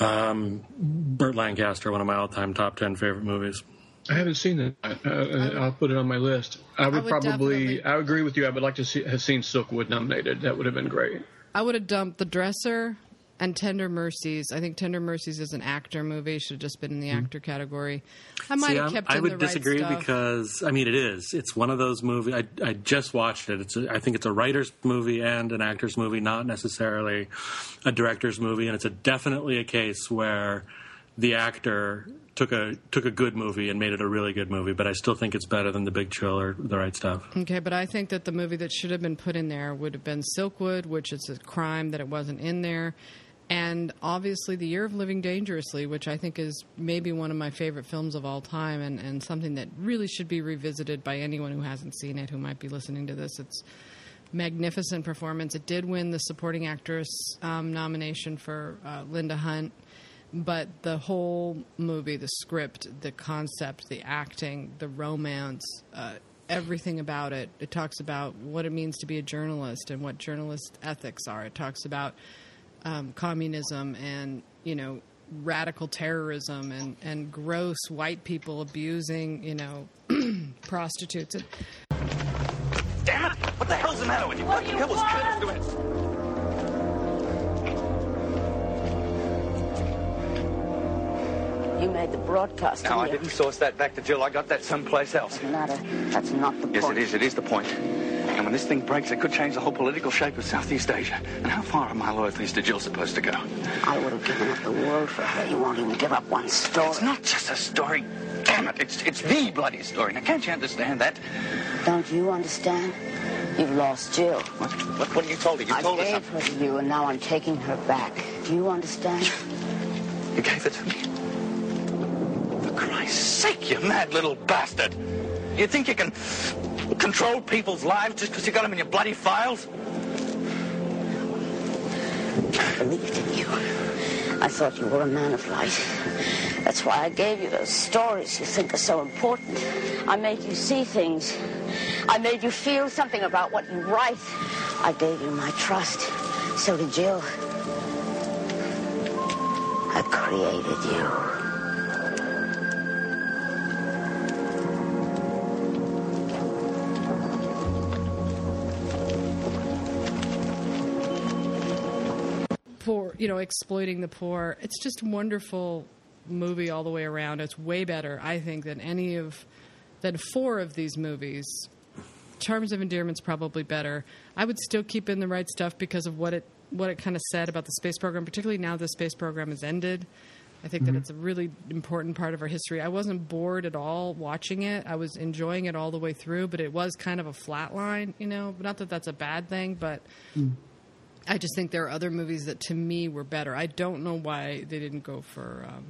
um, Burt Lancaster, one of my all-time top ten favorite movies. I haven't seen it. Uh, uh, I'll put it on my list. I would, would probably. definitely- I agree with you. I would like to see, have seen Silkwood nominated. That would have been great. I would have dumped The Dresser and Tender Mercies. I think Tender Mercies is an actor movie. Should have just been in the hmm. actor category. I might See, have kept I in would right disagree stuff. because I mean it is. It's one of those movies. I, I just watched it. It's a, I think it's a writer's movie and an actor's movie, not necessarily a director's movie. And it's a definitely a case where the actor took a took a good movie and made it a really good movie. But I still think it's better than The Big Chill or The Right Stuff. Okay, but I think that the movie that should have been put in there would have been Silkwood, which is a crime that it wasn't in there. And obviously, The Year of Living Dangerously, which I think is maybe one of my favorite films of all time and, and something that really should be revisited by anyone who hasn't seen it who might be listening to this. It's magnificent performance. It did win the supporting actress um, nomination for uh, Linda Hunt, but the whole movie, the script, the concept, the acting, the romance, uh, everything about it. It talks about what it means to be a journalist and what journalist ethics are. It talks about um, communism and you know radical terrorism and and gross white people abusing you know prostitutes. And, Damn it! What the hell's the matter with you? What the hell was Curtis doing? You made the broadcast. No, I didn't didn't source that back to Jill. I got that someplace else. Doesn't matter. That's not the Yes, point. it is. It is the point. And when this thing breaks, it could change the whole political shape of Southeast Asia. And how far are my loyalties to Jill supposed to go? I would have given up the world for her. You won't even give up one story. It's not just a story. Damn it! It's it's the bloody story. Now, can't you understand that? Don't you understand? You've lost Jill. What? What, what you told her? You I told her I gave her to you, and now I'm taking her back. Do you understand? You gave it to me. For Christ's sake, you mad little bastard! You think you can control people's lives just because you got them in your bloody files? I believed in you. I thought you were a man of light. That's why I gave you those stories you think are so important. I made you see things. I made you feel something about what you write. I gave you my trust. So did Jill. I created you. You know, exploiting the poor. It's just a wonderful movie all the way around. It's way better, I think, than any of than four of these movies. Terms of Endearment's probably better. I would still keep in the right stuff because of what it what it kind of said about the space program, particularly now the space program has ended. I think that mm-hmm. it's a really important part of our history. I wasn't bored at all watching it. I was enjoying it all the way through, but it was kind of a flat line, you know. Not that that's a bad thing, but mm. I just think there are other movies that to me were better. I don't know why they didn't go for. Um,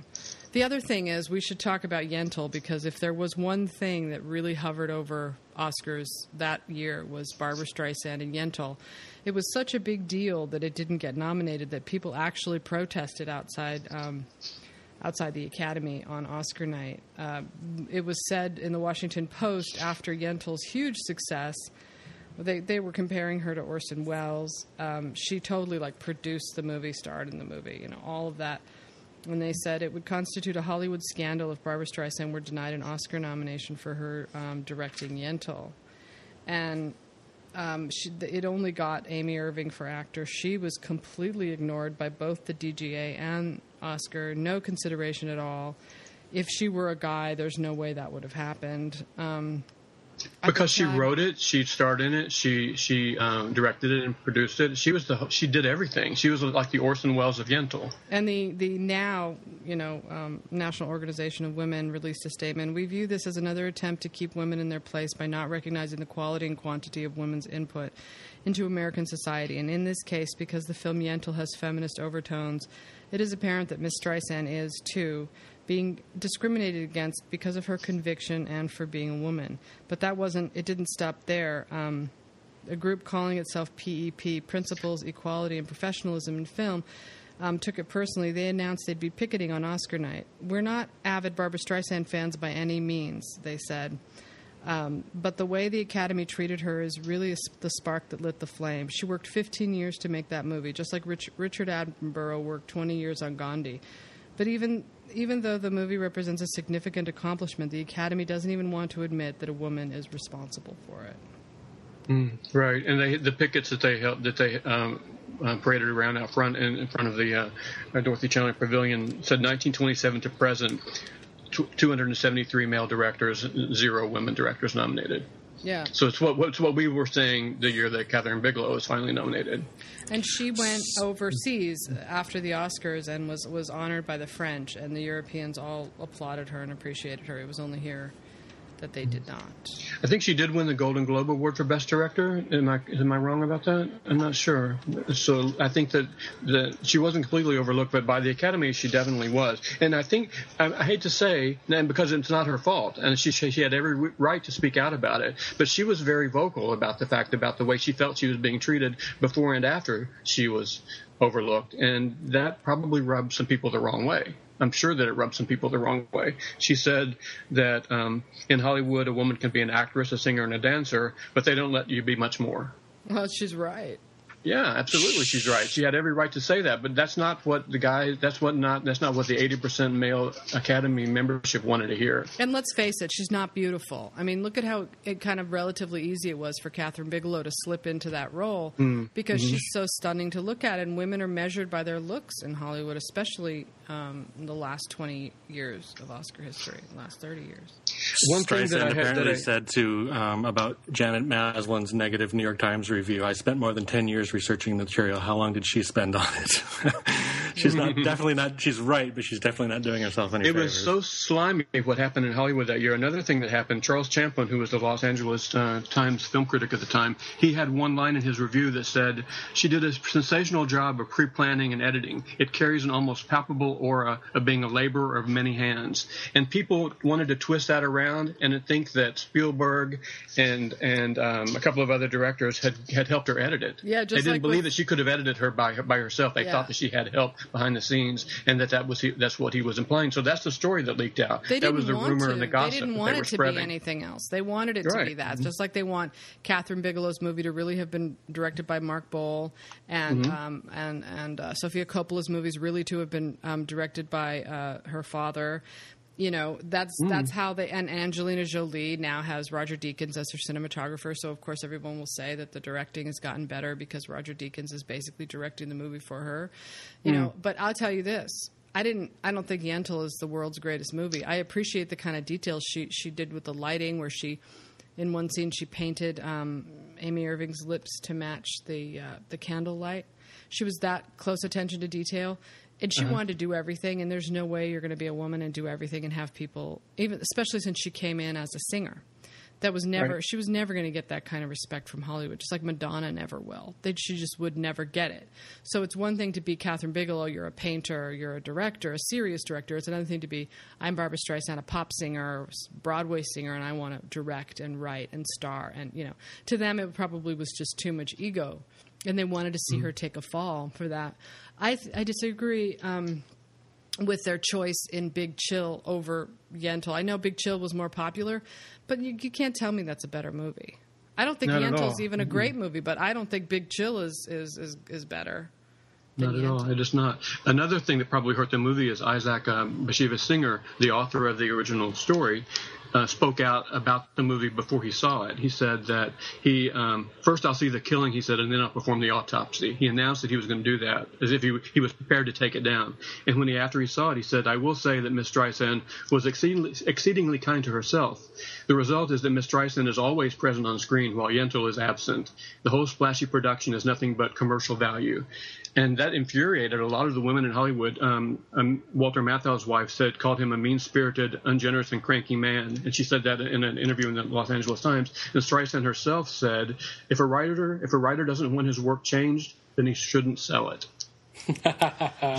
the other thing is we should talk about Yentl because if there was one thing that really hovered over Oscars that year was Barbra Streisand and Yentl. It was such a big deal that it didn't get nominated that people actually protested outside. Um, outside the Academy on Oscar night. Uh, it was said in the Washington Post after Yentl's huge success they they were comparing her to Orson Welles. Um, she totally like produced the movie, starred in the movie, you know, all of that. And they said it would constitute a Hollywood scandal if Barbra Streisand were denied an Oscar nomination for her um, directing Yentl. And um, she, it only got Amy Irving for actor. She was completely ignored by both the DGA and Oscar. No consideration at all. If she were a guy, there's no way that would have happened. Um, because she wrote it, she starred in it, she she um, directed it and produced it. She was the she did everything. She was like the Orson Welles of Yentl. And the, the now, you know, um, National Organization of Women released a statement. We view this as another attempt to keep women in their place by not recognizing the quality and quantity of women's input into American society. And in this case, because the film Yentl has feminist overtones, it is apparent that Miss Streisand is, too, being discriminated against because of her conviction and for being a woman. But that wasn't, it didn't stop there. Um, a group calling itself PEP, Principles, Equality, and Professionalism in Film, um, took it personally. They announced they'd be picketing on Oscar night. We're not avid Barbra Streisand fans by any means, they said. Um, but the way the Academy treated her is really the spark that lit the flame. She worked 15 years to make that movie, just like Rich, Richard Attenborough worked 20 years on Gandhi. But even even though the movie represents a significant accomplishment, the Academy doesn't even want to admit that a woman is responsible for it. Right, and they the pickets that they that they um, uh, paraded around out front in, in front of the uh, uh, Dorothy Chandler Pavilion said 1927 to present, tw 273 male directors, zero women directors nominated. Yeah. So it's what it's what we were saying the year that Kathryn Bigelow was finally nominated. And she went overseas after the Oscars and was, was honored by the French, and the Europeans all applauded her and appreciated her. It was only here that they did not. I think she did win the Golden Globe Award for Best Director. Am I am I wrong about that? I'm not sure. So I think that that she wasn't completely overlooked, but by the Academy she definitely was. And I think I, I hate to say, and because it's not her fault, and she she had every right to speak out about it, but she was very vocal about the fact about the way she felt she was being treated before and after she was overlooked, and that probably rubbed some people the wrong way. I'm sure that it rubbed some people the wrong way. She said that um, in Hollywood, a woman can be an actress, a singer, and a dancer, but they don't let you be much more. Well, she's right. Yeah, absolutely, she's right. She had every right to say that, but that's not what the guy. That's what not. That's not what the 80% male Academy membership wanted to hear. And let's face it, she's not beautiful. I mean, look at how it kind of relatively easy it was for Kathryn Bigelow to slip into that role because she's so stunning to look at. And women are measured by their looks in Hollywood, especially um, in the last 20 years of Oscar history, last 30 years. One thing that I had apparently that I, said to um, about Janet Maslin's negative New York Times review. I spent more than ten years researching the material. How long did she spend on it? she's not definitely not. She's right, but she's definitely not doing herself any It favors. was so slimy what happened in Hollywood that year. Another thing that happened, Charles Champlin, who was the Los Angeles uh, Times film critic at the time, he had one line in his review that said, She did a sensational job of pre planning and editing. It carries an almost palpable aura of being a laborer of many hands. And people wanted to twist that around and think that Spielberg and and um, a couple of other directors had, had helped her edit it. Yeah, just they didn't like believe with- that she could have edited her by by herself. They Yeah. thought that she had help behind the scenes, and that that was he, that's what he was implying. So that's the story that leaked out. They that was the rumor to. and the gossip They didn't want it to spreading. be anything else. They wanted it to be Right. that. Just like they want Kathryn Bigelow's movie to really have been directed by Mark Boal, and Mm-hmm. um, and and uh, Sofia Coppola's movies really to have been um, directed by uh, her father. You know, that's Mm. that's how they. And Angelina Jolie now has Roger Deakins as her cinematographer. So of course everyone will say that the directing has gotten better because Roger Deakins is basically directing the movie for her. You Mm. know, but I'll tell you this. I didn't. I don't think Yentl is the world's greatest movie. I appreciate the kind of details she she did with the lighting, where she, in one scene, she painted um, Amy Irving's lips to match the uh, the candlelight. She was that close attention to detail, and she uh-huh. wanted to do everything. And there's no way you're going to be a woman and do everything and have people, even especially since she came in as a singer. That was never. Right. She was never going to get that kind of respect from Hollywood. Just like Madonna never will. that she just would never get it. So it's one thing to be Kathryn Bigelow. You're a painter. You're a director, a serious director. It's another thing to be I'm Barbra Streisand, a pop singer, Broadway singer, and I want to direct and write and star. And you know, to them it probably was just too much ego, and they wanted to see her take a fall for that. I I disagree. Um, with their choice in Big Chill over Yentl. I know Big Chill was more popular, but you, you can't tell me that's a better movie. I don't think at Yentl's even a great movie, but I don't think Big Chill is is is, is better. Not at all. It is not. Another thing that probably hurt the movie is Isaac um, Bashevis Singer, the author of the original story, uh, spoke out about the movie before he saw it. He said that he um, first I'll see the killing, he said, and then I'll perform the autopsy. He announced that he was going to do that as if he he was prepared to take it down. And when he after he saw it, he said, "I will say that Miss Streisand was exceedingly exceedingly kind to herself. The result is that Miss Streisand is always present on screen while Yentl is absent. The whole splashy production is nothing but commercial value." And that infuriated a lot of the women in Hollywood. Um, um, Walter Matthau's wife said called him a mean-spirited, ungenerous, and cranky man, and she said that in an interview in the Los Angeles Times. And Streisand herself said, "If a writer if a writer doesn't want his work changed, then he shouldn't sell it.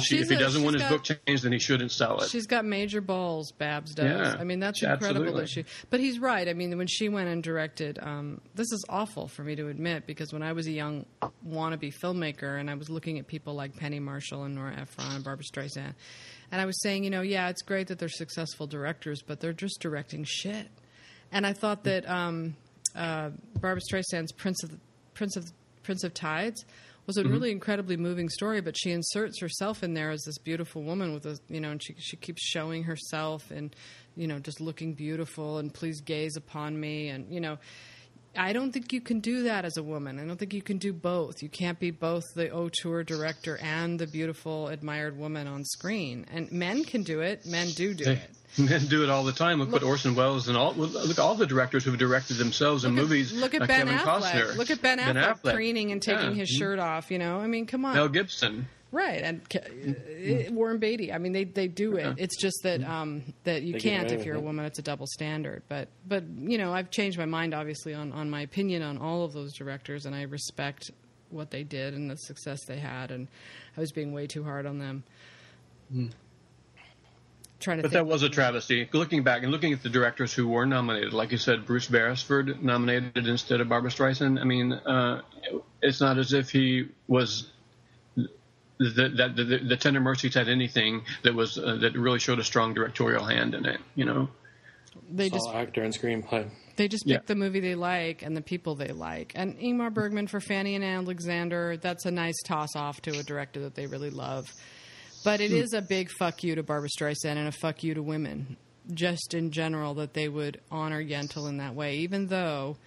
She, if he doesn't want his got- book changed, then he shouldn't sell it." She's got major balls, Babs does. Yeah, I mean, that's incredible absolutely. that she. But he's right. I mean, when she went and directed, um, this is awful for me to admit because when I was a young wannabe filmmaker and I was looking at people like Penny Marshall and Nora Ephron and Barbra Streisand, and I was saying, you know, yeah, it's great that they're successful directors, but they're just directing shit. And I thought that um, uh, Barbra Streisand's Prince of Prince of Prince of Tides was a mm-hmm. really incredibly moving story. But she inserts herself in there as this beautiful woman with a you know, and she she keeps showing herself and you know just looking beautiful and please gaze upon me and you know. I don't think you can do that as a woman. I don't think you can do both. You can't be both the auteur director and the beautiful, admired woman on screen. And men can do it. Men do do it. Men do it all the time. Look, what Orson Welles and all look all the directors who've directed themselves in at- movies. Look at like Ben Kevin Affleck. Costner. Look at Ben Affleck, Affleck. preening and taking Yeah. his mm-hmm. shirt off. You know, I mean, come on. Mel Gibson. Right, and mm-hmm. uh, Warren Beatty. I mean, they they do it. It's just that mm-hmm. um, that you They can't if you're a woman. It's a double standard. But but you know, I've changed my mind obviously on on my opinion on all of those directors, and I respect what they did and the success they had. And I was being way too hard on them. Trying to But think. that was a travesty. Looking back and looking at the directors who were nominated, like you said, Bruce Beresford nominated instead of Barbra Streisand. I mean, uh, it's not as if he was the, that the, the Tender Mercies had anything that was uh, that really showed a strong directorial hand in it. You know, they just all actor and screenplay. They just Yeah. pick the movie they like and the people they like. And Ingmar Bergman for Fanny and Alexander, that's a nice toss off to a director that they really love. But it hmm. is a big fuck you to Barbra Streisand and a fuck you to women, just in general, that they would honor Yentl in that way, even though,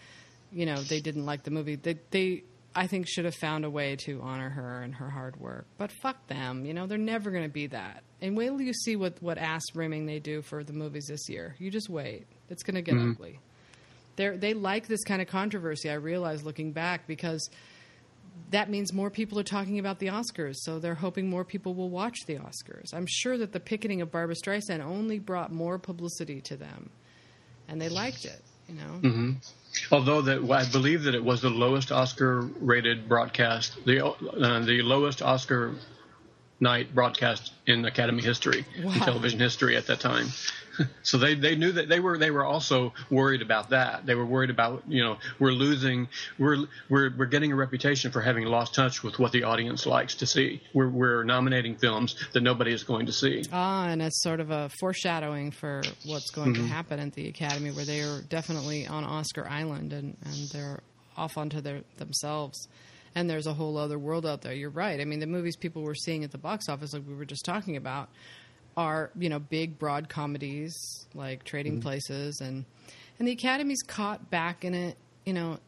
you know, they didn't like the movie. They, they I think, should have found a way to honor her and her hard work. But fuck them, you know, they're never going to be that. And wait till you see what, what ass rimming they do for the movies this year. You just wait. It's going to get hmm. ugly they they like this kind of controversy. I realize looking back because that means more people are talking about the Oscars, so they're hoping more people will watch the Oscars. I'm sure that the picketing of Barbra Streisand only brought more publicity to them, and they liked it. You know, although that I believe that it was the lowest Oscar-rated broadcast, the uh, the lowest Oscar night broadcast in Academy history, in television history at that time. so they, they knew that they were they were also worried about that. They were worried about you know we're losing we're we're we're getting a reputation for having lost touch with what the audience likes to see. We're we're nominating films that nobody is going to see. ah, and it's sort of a foreshadowing for what's going to happen at the Academy, where they are definitely on Oscar Island and and they're off onto their themselves. And there's a whole other world out there. You're right. I mean, the movies people were seeing at the box office, like we were just talking about, are you know big broad comedies like Trading mm-hmm. Places and and the Academy's caught back in a you know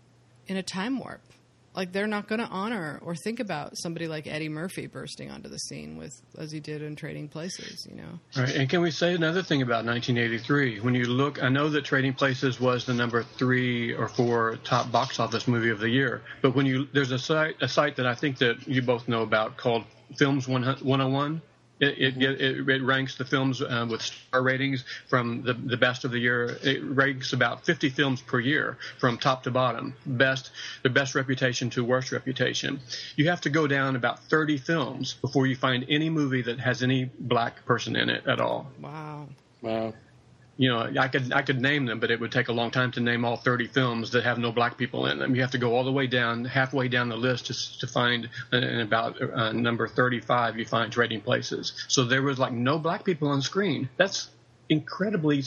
in a time warp. like they're not going to honor or think about somebody like Eddie Murphy bursting onto the scene with as he did in Trading Places, you know. Right, and can we say another thing about 1983? When you look, I know that Trading Places was the number three or four top box office movie of the year, but when you there's a site a site that I think that you both know about called Films 101 it, it, it, it, ranks the films uh, with star ratings from the, the best of the year. It ranks about 50 films per year from top to bottom, best the best reputation to worst reputation. You have to go down about 30 films before you find any movie that has any black person in it at all. Wow. Wow you know, I could I could name them, but it would take a long time to name all 30 films that have no black people in them. You have to go all the way down, halfway down the list to to find. And about uh, number 35, you find Trading Places. So there was like no black people on screen. That's incredibly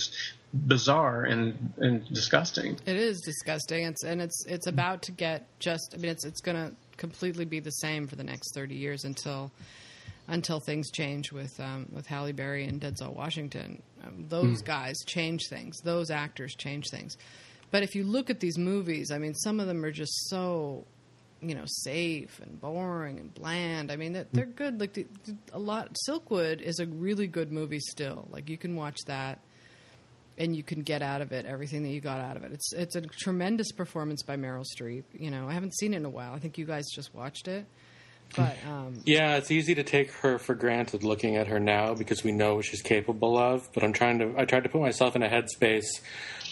bizarre and and disgusting. It is disgusting. It's and it's it's about to get just. I mean, it's it's going to completely be the same for the next 30 years until until things change with um, with Halle Berry and Denzel Washington. Um, those mm. guys change things. Those actors change things. But if you look at these movies, I mean, some of them are just so, you know, safe and boring and bland. I mean, they're, they're good. Like a lot. Silkwood is a really good movie still. Like you can watch that. And you can get out of it everything that you got out of it. It's it's a tremendous performance by Meryl Streep. You know, I haven't seen it in a while. I think you guys just watched it. But um, yeah, it's easy to take her for granted looking at her now because we know what she's capable of. But I'm trying to I tried to put myself in a headspace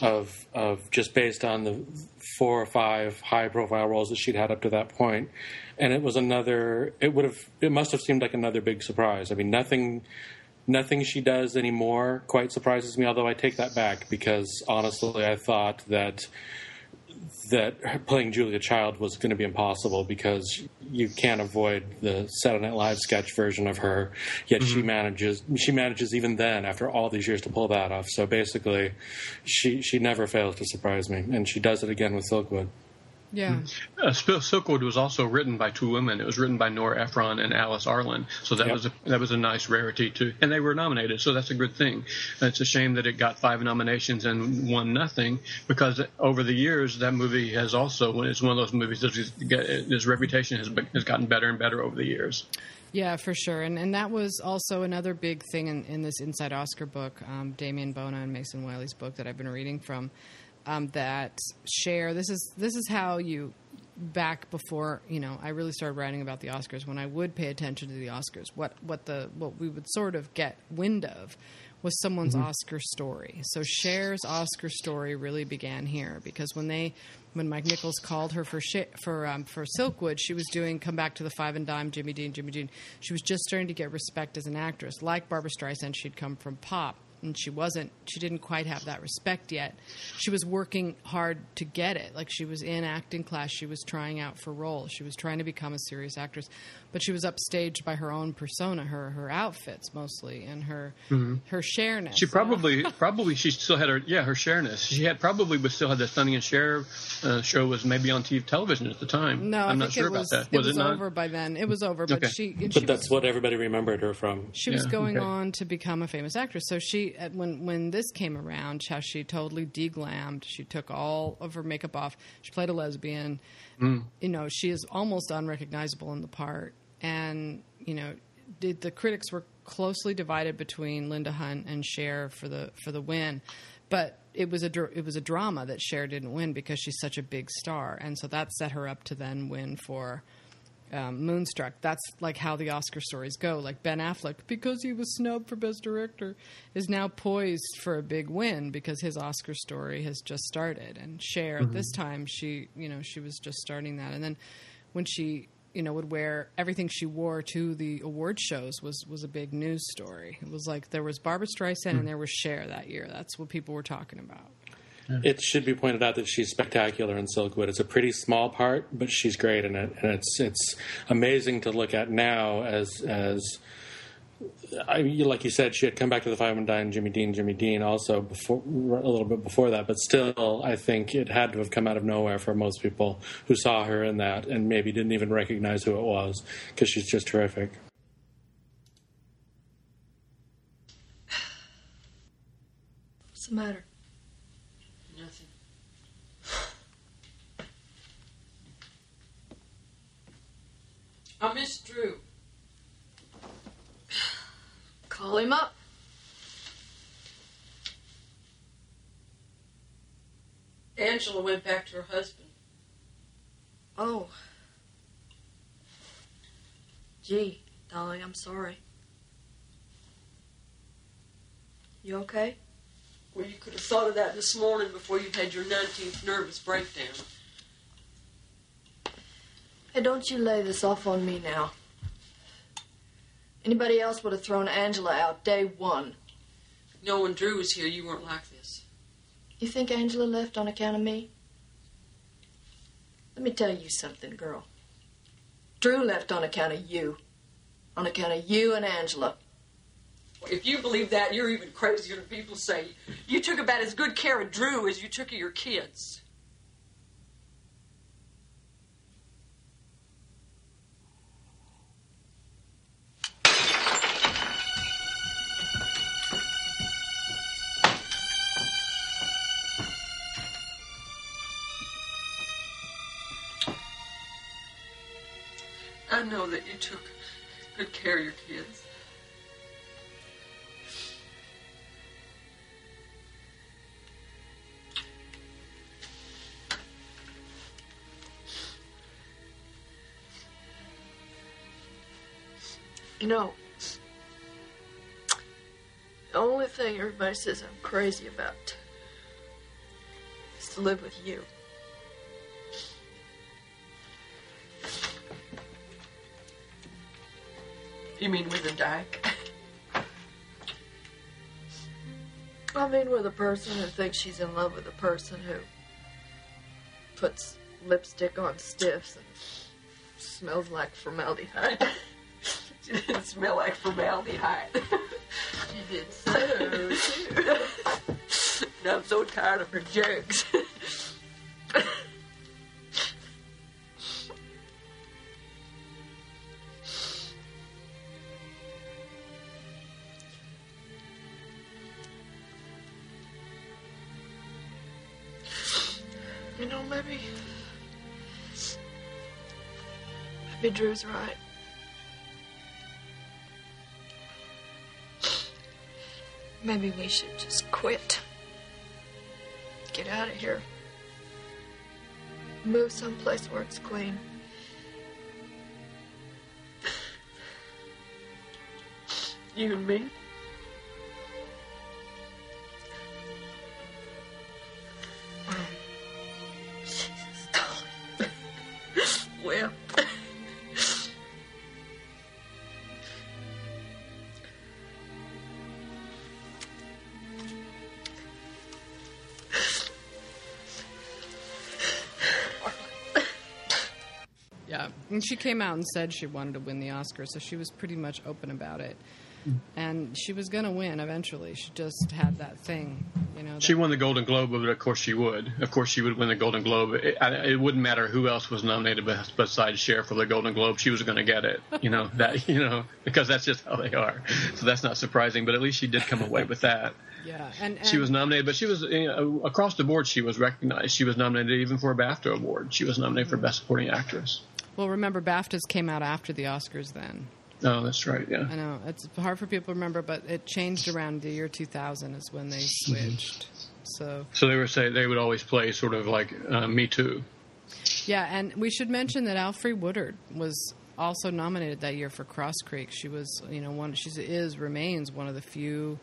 of of just based on the four or five high profile roles that she'd had up to that point, and it was another. It would have it must have seemed like another big surprise. I mean, nothing. Nothing she does anymore quite surprises me, although I take that back because honestly, I thought that that playing Julia Child was going to be impossible because you can't avoid the Saturday Night Live sketch version of her. Yet mm-hmm. she manages. She manages even then, after all these years, to pull that off. So basically, she she never fails to surprise me, and she does it again with Silkwood. Yeah. Uh, Silkwood was also written by two women. It was written by Nora Ephron and Alice Arlen. So that yep. was a, that was a nice rarity too, and they were nominated. So that's a good thing. It's a shame that it got five nominations and won nothing because over the years that movie has also it's one of those movies that his reputation has has gotten better and better over the years. Yeah, for sure, and and that was also another big thing in, in this Inside Oscar book, um, Damien Bona and Mason Wiley's book that I've been reading from um, that share. This is this is how you back before you know I really started writing about the Oscars when I would pay attention to the Oscars. What what the what we would sort of get wind of was someone's mm-hmm. Oscar story. So Cher's Oscar story really began here because when they when Mike Nichols called her for for um, for Silkwood, she was doing Come Back to the Five and Dime, Jimmy Dean, Jimmy Dean. She was just starting to get respect as an actress. Like Barbra Streisand, she'd come from pop and she wasn't she didn't quite have that respect yet. She was working hard to get it. Like she was in acting class. She was trying out for roles. She was trying to become a serious actress but she was upstaged by her own persona her her outfits mostly and her mm-hmm. her Cherness she probably probably she still had her yeah her Cherness she had probably was still had the Sonny and Cher uh, show was maybe on TV television at the time no I'm not sure was, about that was it, was it over by then it was over but okay. she but she that's was, what everybody remembered her from she was going okay. on to become a famous actress so she when when this came around, how she totally deglammed. She took all of her makeup off. She played a lesbian. Mm. You know, she is almost unrecognizable in the part. And you know, did the critics were closely divided between Linda Hunt and Cher for the for the win, but it was a it was a drama that Cher didn't win because she's such a big star, and so that set her up to then win for um, Moonstruck. That's like how the Oscar stories go. Like Ben Affleck, because he was snubbed for Best Director, is now poised for a big win because his Oscar story has just started. And Cher, mm-hmm. this time, she you know she was just starting that, and then when she you know would wear everything she wore to the award shows was was a big news story. It was like there was Barbra Streisand mm-hmm. and there was Cher that year. That's what people were talking about. It should be pointed out that she's spectacular in Silkwood. It's a pretty small part, but she's great in it, and it's it's amazing to look at now as as. I, like you said, she had come back to the Five and Dime, Jimmy Dean, Jimmy Dean, also before a little bit before that. But still, I think it had to have come out of nowhere for most people who saw her in that and maybe didn't even recognize who it was because she's just terrific. What's the matter? Call him up. Angela went back to her husband. Oh. Gee, Dolly, I'm sorry. You okay? Well, you could have thought of that this morning before you'd had your 19th nervous breakdown. Hey, don't you lay this off on me now. Anybody else would have thrown Angela out day one. No, when Drew was here, you weren't like this. You think Angela left on account of me? Let me tell you something, girl. Drew left on account of you. On account of you and Angela. If you believe that, you're even crazier than people say. You took about as good care of Drew as you took of your kids. Know that you took good care of your kids. You know, the only thing everybody says I'm crazy about is to live with you. You mean with a dyke? I mean, with a person who thinks she's in love with a person who puts lipstick on stiffs and smells like formaldehyde. She didn't smell like formaldehyde. She did so, too. and I'm so tired of her jokes. Drew's right. Maybe we should just quit. Get out of here. Move someplace where it's clean. you and me? And she came out and said she wanted to win the Oscar, so she was pretty much open about it. And she was going to win eventually. She just had that thing, you know. She won the Golden Globe, but of course she would. Of course she would win the Golden Globe. It, it wouldn't matter who else was nominated besides Cher for the Golden Globe. She was going to get it. You know that. You know because that's just how they are. So that's not surprising. But at least she did come away with that. Yeah, and, and She was nominated, but she was you know, across the board. She was recognized. She was nominated even for a BAFTA award. She was nominated for Best Supporting Actress. Well. Remember, BAFTAs came out after the Oscars. Then Oh, that's right. Yeah. I know it's hard for people to remember, but it changed around the year 2000 is when they switched. So So they were say they would always play sort of like uh, Me Too. Yeah, and we should mention that Alfre Woodard was also nominated that year for Cross Creek. She was, you know, one. She is remains one of the few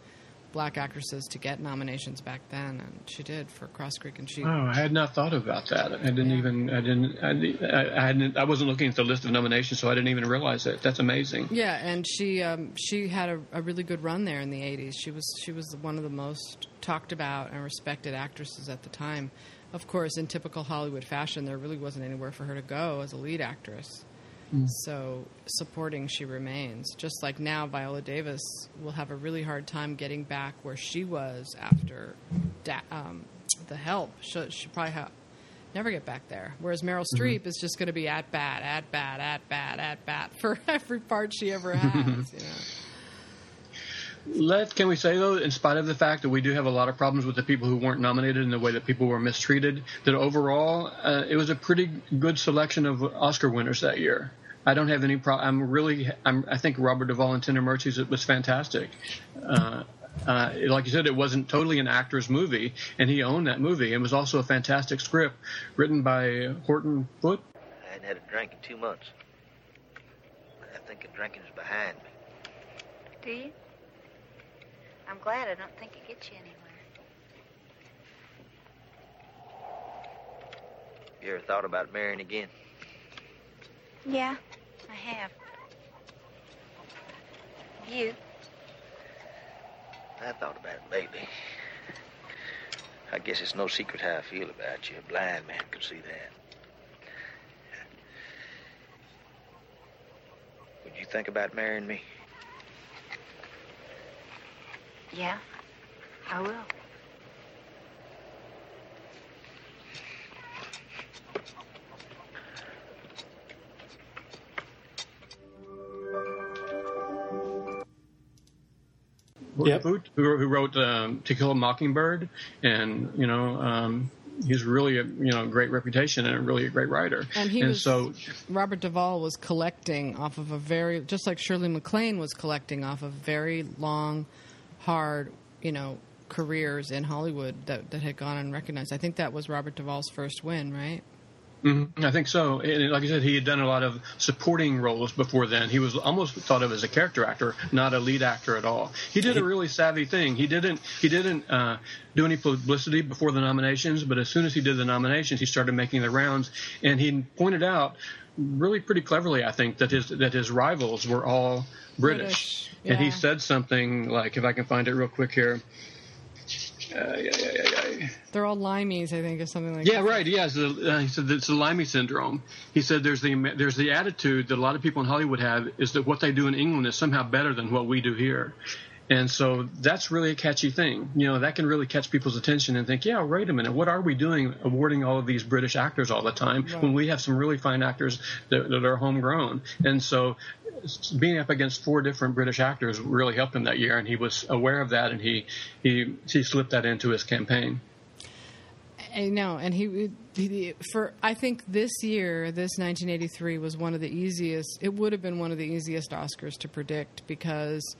black actresses to get nominations back then, and she did for Cross Creek. And she, Oh, I had not thought about that. I didn't Yeah. even. I didn't. I, I hadn't. I wasn't looking at the list of nominations, so I didn't even realize it. That's amazing. yeah, and she um, she had a, a really good run there in the '80s. She was she was one of the most talked about and respected actresses at the time. Of course, in typical Hollywood fashion, there really wasn't anywhere for her to go as a lead actress. So supporting she remains. Just like now, Viola Davis will have a really hard time getting back where she was after da- um, the help. She she probably ha- never get back there. Whereas Meryl Streep is just going to be at bat, at bat, at bat, at bat for every part she ever has. you know. Let can we say though, in spite of the fact that we do have a lot of problems with the people who weren't nominated and the way that people were mistreated, that overall uh, it was a pretty good selection of Oscar winners that year. I don't have any problem. I'm really, I'm, I think Robert Duvall in Tender Mercies was fantastic. Uh, uh, like you said, it wasn't totally an actor's movie, and he owned that movie. It was also a fantastic script written by Horton Foote. I hadn't had a drink in two months. I think a drinking is behind me. Do you? I'm glad I don't think it gets you anywhere. You ever thought about marrying again? Yeah, I have. You? I thought about it lately. I guess it's no secret how I feel about you. A blind man could see that. Would you think about marrying me? Yeah, I will. Yep. Who, who wrote um, To Kill a Mockingbird, and you know um, he's really a you know great reputation and a really a great writer. And he and was so Robert Duvall was collecting off of a very just like Shirley MacLaine was collecting off of very long, hard you know careers in Hollywood that that had gone unrecognized. I think that was Robert Duvall's first win, right? Mm-hmm. I think so. And like I said, he had done a lot of supporting roles before then. He was almost thought of as a character actor, not a lead actor at all. He did a really savvy thing. He didn't he didn't uh, do any publicity before the nominations, but as soon as he did the nominations, he started making the rounds, and he pointed out really pretty cleverly, I think, that his that his rivals were all British. British, And he said something like, if I can find it real quick here. Uh, yeah, yeah, yeah, yeah. They're all limeys, I think, or something like Yeah, that. right. Yeah, so, uh, he said it's the Limey syndrome. He said there's the there's the attitude that a lot of people in Hollywood have is that what they do in England is somehow better than what we do here, and so that's really a catchy thing. You know, that can really catch people's attention and think, yeah, wait a minute, what are we doing awarding all of these British actors all the time when we have some really fine actors that, that are homegrown? And so being up against four different British actors really helped him that year, and he was aware of that, and he he he slipped that into his campaign. I know, and he, he for I think this year, this 1983 was one of the easiest. It would have been one of the easiest Oscars to predict because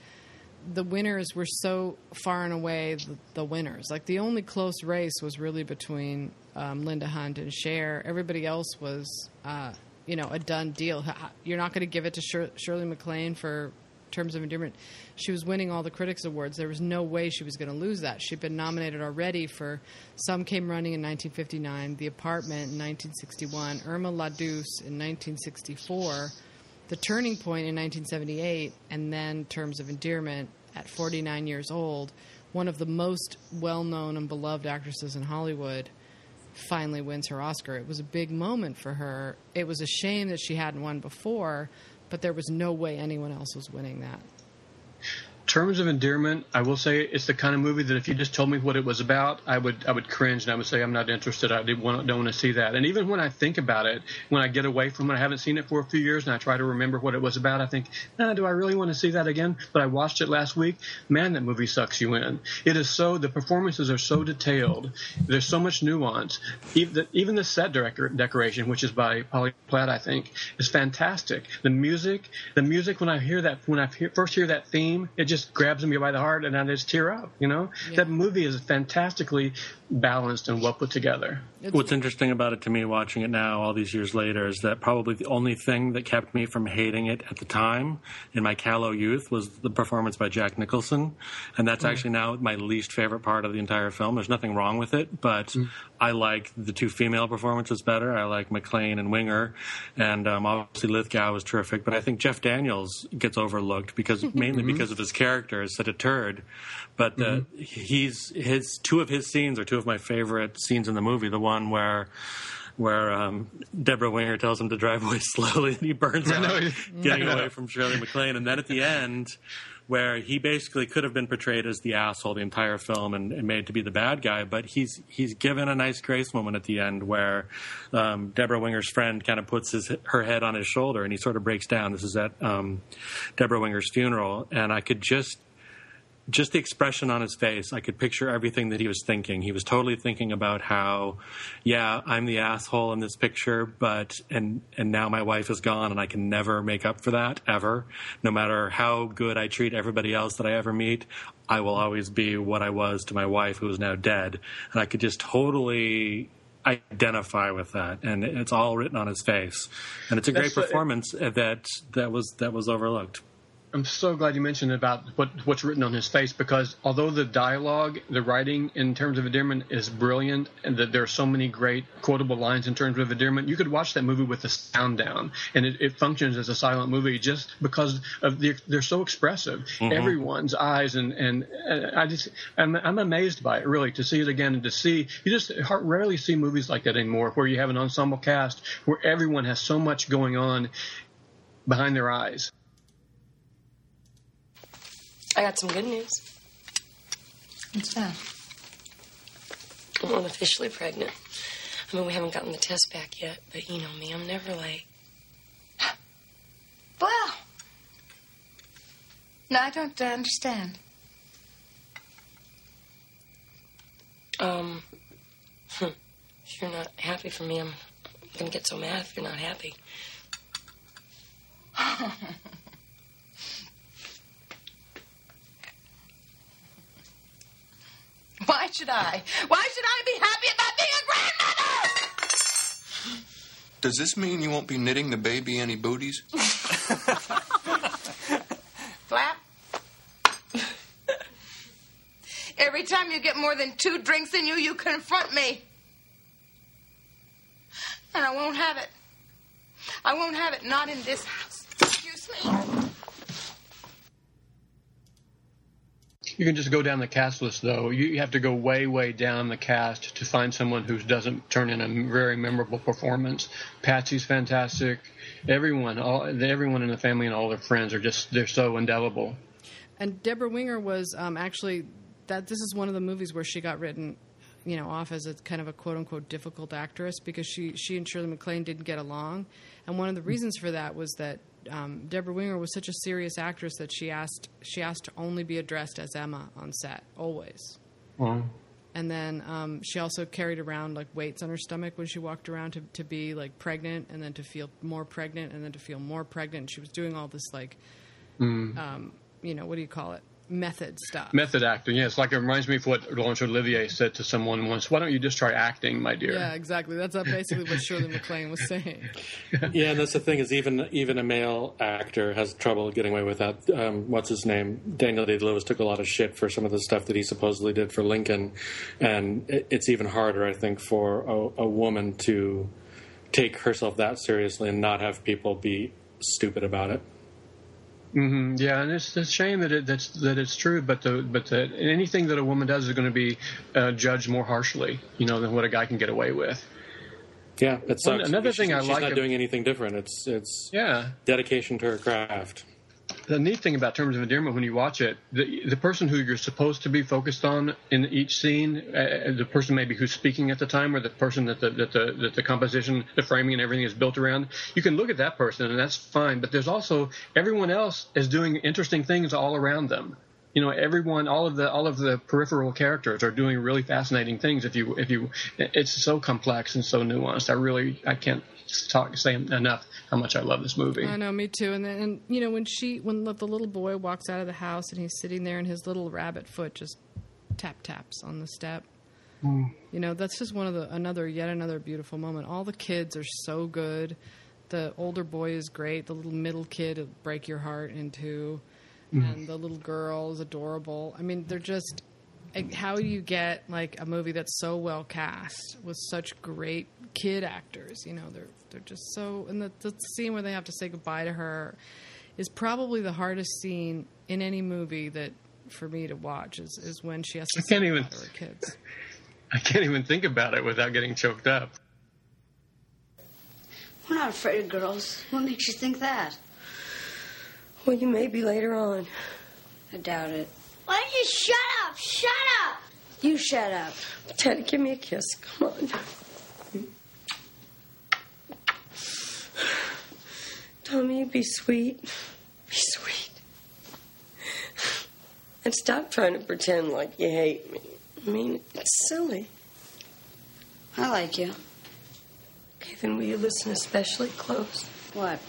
the winners were so far and away the, the winners. Like the only close race was really between um, Linda Hunt and Cher. Everybody else was, uh, you know, a done deal. You're not going to give it to Shir- Shirley MacLaine for terms of endearment. She was winning all the critics awards. There was no way she was going to lose that. She'd been nominated already for Some Came Running in 1959, The Apartment in 1961, Irma La Douce in 1964, The Turning Point in 1978, and then Terms of Endearment at 49 years old. One of the most well-known and beloved actresses in Hollywood finally wins her Oscar. It was a big moment for her. It was a shame that she hadn't won before, but there was no way anyone else was winning that. Terms of Endearment, I will say it's the kind of movie that if you just told me what it was about, I would I would cringe and I would say I'm not interested. I don't want to see that. And even when I think about it, when I get away from it, I haven't seen it for a few years, and I try to remember what it was about. I think, nah, do I really want to see that again? But I watched it last week. Man, that movie sucks you in. It is so the performances are so detailed. There's so much nuance. Even the, even the set decor, decoration, which is by Polly Platt, I think, is fantastic. The music, the music when I hear that when I hear, first hear that theme, it just grabs me by the heart and I just tear up. You know, that movie is fantastically balanced and well put together. What's interesting about it to me, watching it now, all these years later, is that probably the only thing that kept me from hating it at the time in my callow youth was the performance by Jack Nicholson, and that's Mm. actually now my least favorite part of the entire film. There's nothing wrong with it, but Mm. I like the two female performances better. I like MacLaine and Winger, and um, obviously Lithgow was terrific. But I think Jeff Daniels gets overlooked because mainly Mm-hmm. because of his character is such a turd. But uh, he's his two of his scenes are two of my favorite scenes in the movie. The one where where um, Debra Winger tells him to drive away slowly and he burns out getting I know. away from Shirley MacLaine, and then at the end. Where he basically could have been portrayed as the asshole the entire film and, and made to be the bad guy, but he's he's given a nice grace moment at the end where um, Debra Winger's friend kind of puts his her head on his shoulder and he sort of breaks down. This is at um, Debra Winger's funeral, and I could just just the expression on his face, I could picture everything that he was thinking. He was totally thinking about how, yeah, I'm the asshole in this picture, but and and now my wife is gone, and I can never make up for that ever. No matter how good I treat everybody else that I ever meet, I will always be what I was to my wife, who is now dead. And I could just totally identify with that, and it's all written on his face. And it's a great That's, uh, performance that that was that was overlooked. I'm so glad you mentioned about what what's written on his face because although the dialogue, the writing in terms of endearment is brilliant, and that there are so many great quotable lines in terms of endearment, you could watch that movie with the sound down, and it, it functions as a silent movie just because of the, they're so expressive. Everyone's eyes and and uh, I just I'm, I'm amazed by it really to see it again and to see you just rarely see movies like that anymore where you have an ensemble cast where everyone has so much going on behind their eyes. I got some good news. What's that? I'm officially pregnant. I mean, we haven't gotten the test back yet, but you know me, I'm never late. Well, no, I don't uh, understand. Um, if you're not happy for me, I'm gonna get so mad if you're not happy. Why should I? Why should I be happy about being a grandmother? Does this mean you won't be knitting the baby any booties? Flap. Every time you get more than two drinks in you, you confront me. And I won't have it. I won't have it, not in this house. Excuse me. You can just go down the cast list, though. You have to go way, way down the cast to find someone who doesn't turn in a very memorable performance. Patsy's fantastic. Everyone, all everyone in the family and all their friends are just they're so indelible. And Debra Winger was um, actually that. This is one of the movies where she got written, you know, off as a kind of a quote unquote difficult actress because she she and Shirley MacLaine didn't get along, and one of the reasons for that was that um, Debra Winger was such a serious actress that she asked she asked to only be addressed as Emma on set always. And then um, she also carried around like weights on her stomach when she walked around to, to be like pregnant and then to feel more pregnant and then to feel more pregnant. She was doing all this like, um, you know, what do you call it? Method stuff. Method acting, yes. Like it reminds me of what Laurence Olivier said to someone once. Why don't you just try acting, my dear? yeah, exactly. That's uh, basically what Shirley MacLaine was saying. Yeah, and that's the thing is even even a male actor has trouble getting away with that. Um, what's his name? Daniel Day Lewis took a lot of shit for some of the stuff that he supposedly did for Lincoln, and it, it's even harder, I think, for a, a woman to take herself that seriously and not have people be stupid about it. Hmm Yeah, and it's a shame that it that's that it's true, but the but the, anything that a woman does is going to be uh, judged more harshly, you know, than what a guy can get away with. Yeah, it sucks. Another She's- thing I she's like not ab- doing anything different. It's it's Yeah, dedication to her craft. The neat thing about terms of endearment when you watch it, the the person who you're supposed to be focused on in each scene, uh, the person maybe who's speaking at the time, or the person that the that the that the composition, the framing, and everything is built around. You can look at that person, and that's fine. But there's also everyone else is doing interesting things all around them. You know, everyone, all of the all of the peripheral characters are doing really fascinating things. If you if you, it's so complex and so nuanced. I really I can't talk say enough how much I love this movie. I know, me too. And then, and you know, when she, when the the little boy walks out of the house and he's sitting there and his little rabbit foot just tap taps on the step. Hmm. You know, that's just one of the another yet another beautiful moment. All the kids are so good. The older boy is great. The little middle kid will break your heart in two, hmm. and the little girl is adorable. I mean, they're just. Like, How do you get like a movie that's so well cast with such great kid actors? You know, they're they're just so. And the, the scene where they have to say goodbye to her is probably the hardest scene in any movie that for me to watch. Is is when she has to I say can't even- goodbye to her kids. I can't even think about it without getting choked up. We're not afraid of girls. What makes you think that? Well, you may be later on. I doubt it. Why don't you shut up? Shut up! You shut up. Teddy, give me a kiss. Come on. Tommy, be sweet. Be sweet. And stop trying to pretend like you hate me. I mean, it's silly. I like you. Okay, then will you listen especially close? What?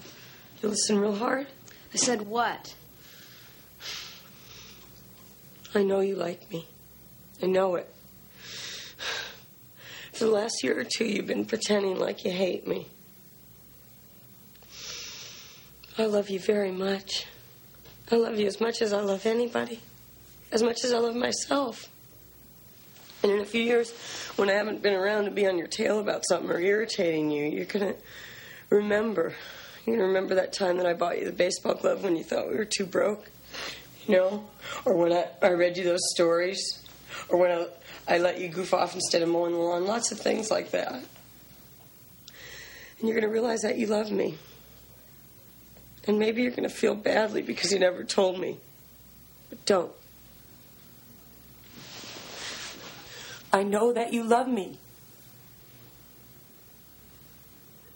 You listen real hard? I said what? I know you like me. I know it. For the last year or two, you've been pretending like you hate me. I love you very much. I love you as much as I love anybody, as much as I love myself. And in a few years, when I haven't been around to be on your tail about something or irritating you, you're going to remember. You're going to remember that time that I bought you the baseball glove when you thought we were too broke, you know? Or when I, I read you those stories, or when I, I let you goof off instead of mowing the lawn, lots of things like that. And you're going to realize that you love me. And maybe you're going to feel badly because you never told me. But don't. I know that you love me.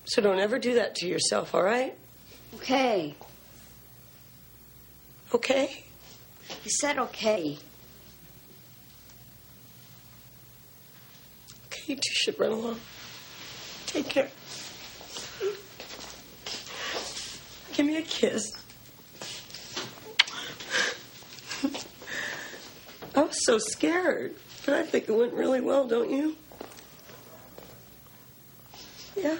So don't ever do that to yourself, all right? Okay. Okay? I said okay. Okay, you two should run along. Take care. Give me a kiss. I was so scared, but I think it went really well, don't you? Yeah.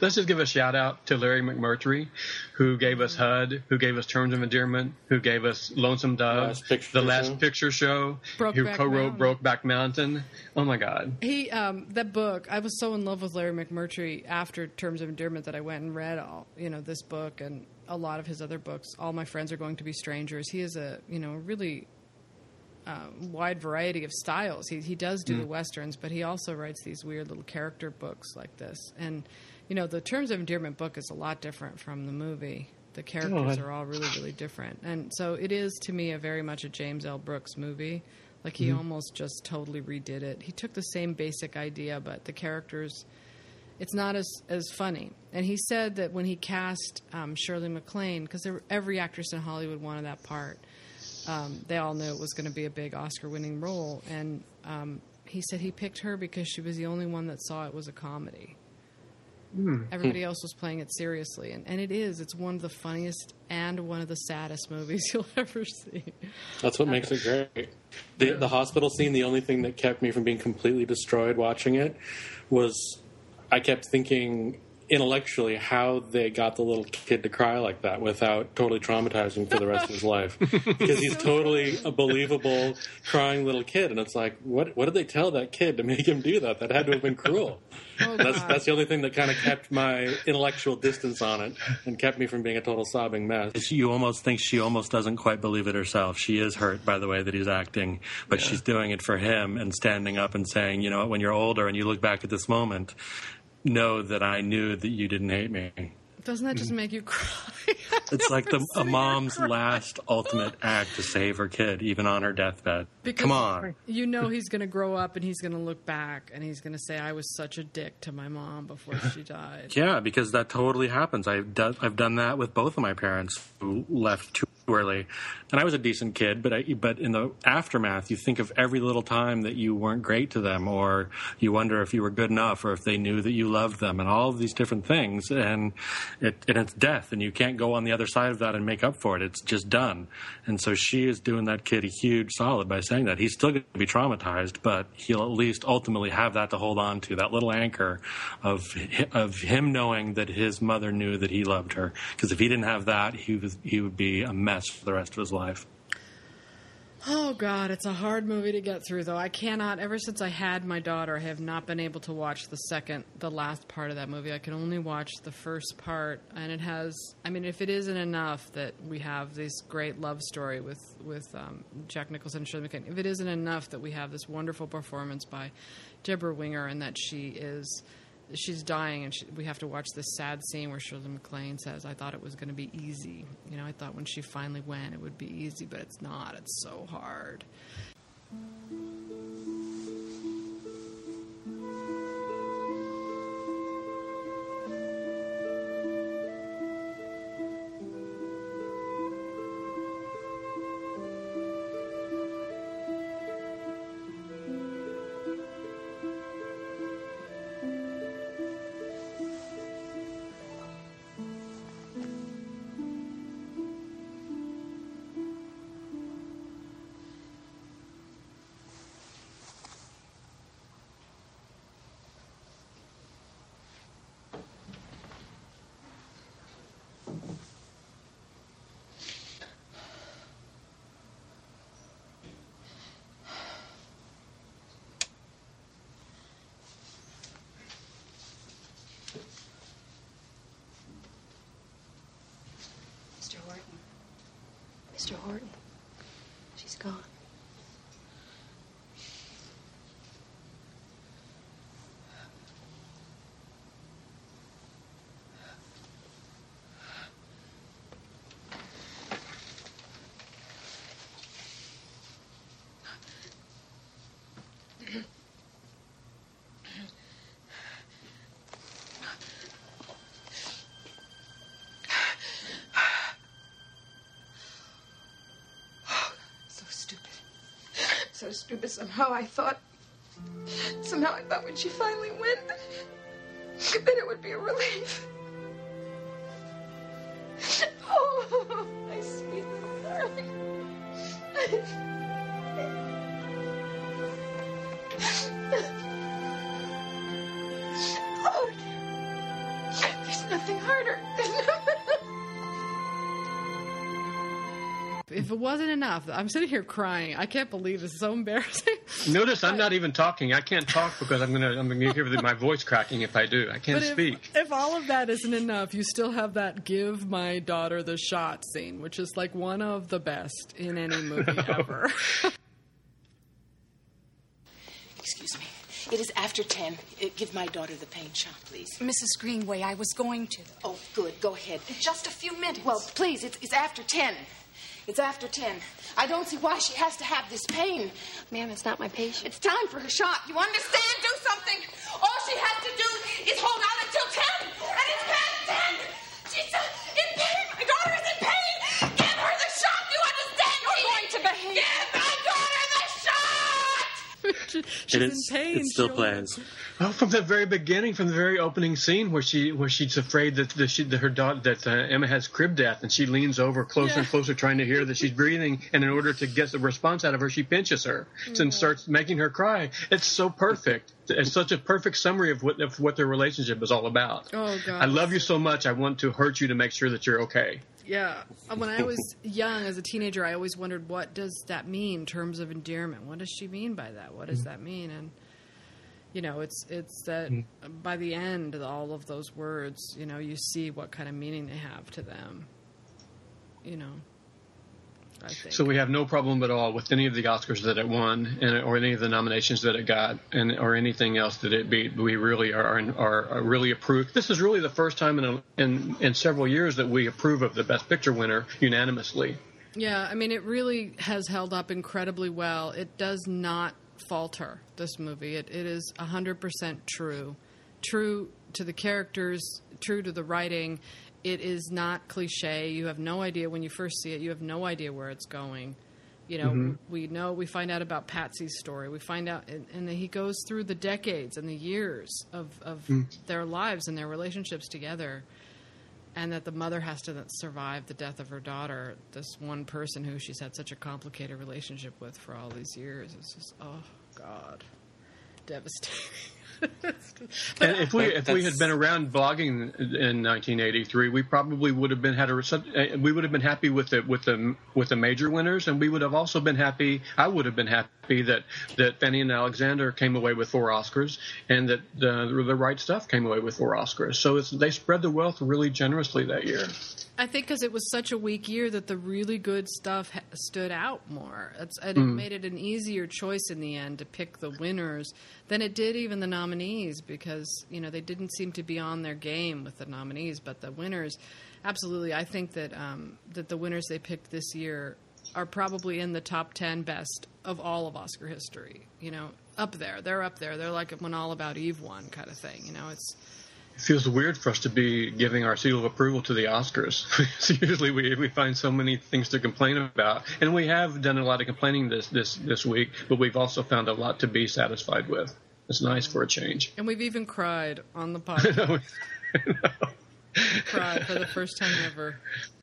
Let's just give a shout out to Larry McMurtry, who gave us HUD, who gave us Terms of Endearment, who gave us Lonesome Dove, Last Picture The Last Show. Picture Show, who Brokeback co-wrote Mountain. Brokeback Mountain. Oh my God! He um, that book. I was so in love with Larry McMurtry after Terms of Endearment that I went and read all you know this book and a lot of his other books. All my friends are going to be strangers. He is a you know really um, wide variety of styles. He he does do Mm. the westerns, but he also writes these weird little character books like this. And you know the Terms of Endearment book is a lot different from the movie. The characters I- are all really really different, and so it is to me a very much a James L. Brooks movie. Like he Mhm. almost just totally redid it. He took the same basic idea, but the characters, it's not as as funny. And he said that when he cast um, Shirley MacLaine, because every actress in Hollywood wanted that part, um, they all knew it was going to be a big Oscar-winning role. And um, he said he picked her because she was the only one that saw it was a comedy. Hmm. Everybody else was playing it seriously, and, and it is. It's one of the funniest and one of the saddest movies you'll ever see. That's what makes it great. The, the hospital scene, the only thing that kept me from being completely destroyed watching it was I kept thinking intellectually how they got the little kid to cry like that without totally traumatizing for the rest of his life. Because he's totally a believable crying little kid. And it's like, what, what did they tell that kid to make him do that? That had to have been cruel. Oh, that's, that's the only thing that kind of kept my intellectual distance on it and kept me from being a total sobbing mess. You almost think she almost doesn't quite believe it herself. She is hurt by the way that he's acting, but she's doing it for him and standing up and saying, you know, when you're older and you look back at this moment, know that I knew that you didn't hate me. Doesn't that just make you cry? It's like the, a mom's last ultimate act to save her kid, even on her deathbed. Because Come on. You know he's going to grow up and he's going to look back and he's going to say, I was such a dick to my mom before she died. Yeah, because that totally happens. I've done I've done that with both of my parents who left too early, and I was a decent kid. But I, but in the aftermath, you think of every little time that you weren't great to them, or you wonder if you were good enough, or if they knew that you loved them, and all of these different things. And it and it's death, and you can't go on the other side of that and make up for it. It's just done. And so she is doing that kid a huge solid by saying that he's still going to be traumatized, but he'll at least ultimately have that to hold on to, that little anchor of of him knowing that his mother knew that he loved her. Because if he didn't have that, he was he would be a mess for the rest of his life. Oh God, it's a hard movie to get through though. I cannot. Ever since I had my daughter, I have not been able to watch the second, the last part of that movie. I can only watch the first part, and it has. I mean, if it isn't enough that we have this great love story with with um, Jack Nicholson and Shirley MacLaine, if it isn't enough that we have this wonderful performance by Debra Winger, and that she is. She's dying, and she, we have to watch this sad scene where Shirley MacLaine says, "I thought it was going to be easy. You know, I thought when she finally went, it would be easy, but it's not. It's so hard." Mr. Horton. She's gone. So stupid. Stupid. Somehow I thought. Somehow I thought when she finally went, that it would be a relief. It wasn't enough, I'm sitting here crying. I can't believe this is so embarrassing. Notice I'm not even talking. I can't talk because I'm gonna I'm gonna hear my voice cracking if I do. I can't But if, speak. if all of that isn't enough, you still have that "Give my daughter the shot" scene, which is like one of the best in any movie ever. Excuse me. It is after 10. Uh, give my daughter the pain shot, please. Mrs. Greenway, I was going to. Oh, good. Go ahead. Just a few minutes. Well, please, it's, it's after 10. It's after 10. I don't see why she has to have this pain. Ma'am, it's not my patient. It's time for her shot. You understand? Do something. All she has to do is hold out until 10. And it's past She's It in pain. It still She'll- plays. Oh, from the very beginning, from the very opening scene where she where she's afraid that, that, she, that her daughter that uh, Emma has crib death, and she leans over closer and closer, trying to hear that she's breathing, and in order to get the response out of her, she pinches her and starts making her cry. It's so perfect. It's such a perfect summary of what of what their relationship is all about. Oh God. I love you so much. I want to hurt you to make sure that you're okay. Yeah. Uh, When I was young, as a teenager, I always wondered what does that mean in terms of endearment. What does she mean by that? What does that mean? And you know, it's it's that by the end, all of those words, you know, you see what kind of meaning they have to them. You know, I think. So we have no problem at all with any of the Oscars that it won, and, or any of the nominations that it got, and or anything else that it beat. We really are are, are really approved. This is really the first time in, a, in in several years that we approve of the Best Picture winner unanimously. Yeah, I mean, it really has held up incredibly well. It does not falter, this movie. It, it is 100% true. True to the characters, true to the writing. It is not cliche. You have no idea when you first see it, you have no idea where it's going. You know, Mhm. we know, we find out about Patsy's story. We find out, and, and he goes through the decades and the years of, of Mm. their lives and their relationships together and that the mother has to survive the death of her daughter, this one person who she's had such a complicated relationship with for all these years. It's just, oh God, devastating. and if we if we had been around blogging in 1983, we probably would have been had a uh, we would have been happy with the with the with the major winners, and we would have also been happy. I would have been happy that that Fanny and Alexander came away with four Oscars, and that the the right stuff came away with four Oscars. So it's, they spread the wealth really generously that year. I think because it was such a weak year that the really good stuff ha- stood out more. It's, and it Mm. made it an easier choice in the end to pick the winners than it did even the nominees because you know they didn't seem to be on their game with the nominees, but the winners, absolutely. I think that um, that the winners they picked this year are probably in the top ten best of all of Oscar history. You know, up there. They're up there. They're like when All About Eve won kind of thing. You know, it's It feels weird for us to be giving our seal of approval to the Oscars. Usually we, we find so many things to complain about, and we have done a lot of complaining this, this, this week, but we've also found a lot to be satisfied with. It's nice for a change. and we've even cried on the podcast. cried for the first time ever.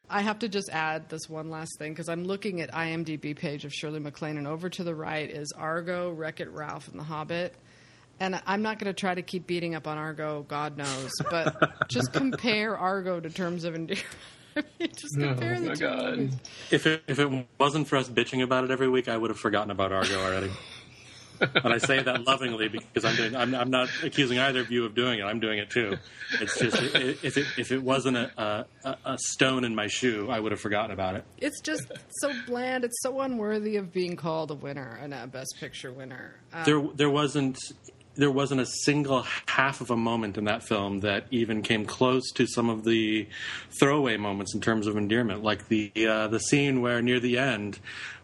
I have to just add this one last thing because I'm looking at IMDb page of Shirley MacLaine, and over to the right is Argo, Wreck It Ralph, and The Hobbit. And I'm not going to try to keep beating up on Argo, God knows, but just compare Argo to terms of endearment. I just oh compare Oh, the my two God. movies. If it, if it wasn't for us bitching about it every week, I would have forgotten about Argo already. and I say that lovingly because I'm doing. I'm, I'm not accusing either of you of doing it. I'm doing it too. It's just if it if it wasn't a, a a stone in my shoe, I would have forgotten about it. It's just so bland. It's so unworthy of being called a winner and a Best Picture winner. Um, There there wasn't there wasn't a single half of a moment in that film that even came close to some of the throwaway moments in terms of endearment, like the uh, the scene where near the end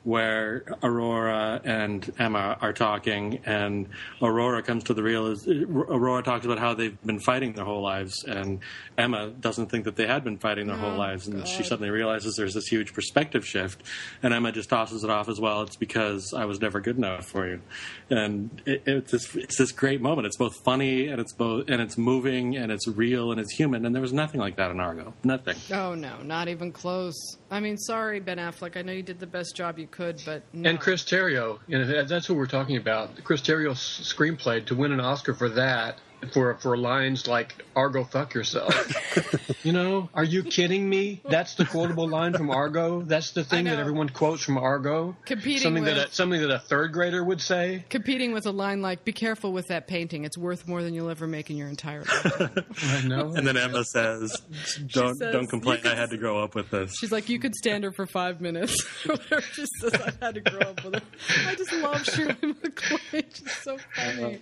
where Aurora and Emma are talking, and Aurora comes to the real. Aurora talks about how they've been fighting their whole lives, and Emma doesn't think that they had been fighting their whole Oh, lives, and she suddenly realizes there's this huge perspective shift, and Emma just tosses it off as well. It's because I was never good enough for you, and it, it's this it's this great moment. It's both funny and it's both and it's moving and it's real and it's human, and there was nothing like that in Argo. Nothing. Oh no, not even close. I mean, sorry, Ben Affleck. I know you did the best job you could, but no. And Chris Terrio, you know, that's what we're talking about. Chris Terrio's screenplay to win an Oscar for that, for for lines like "Argo, fuck yourself." you know, are you kidding me? That's the quotable line from Argo. That's the thing that everyone quotes from Argo. Competing something that with- a, something that a third grader would say. competing with a line like "Be careful with that painting. It's worth more than you'll ever make in your entire life." I know. And then Emma says, "Don't says, don't complain. Could I had to grow up with this." She's like, "You could stand her for five minutes." she says, I had to grow up with her. I just love Shirley MacLaine. She's so funny.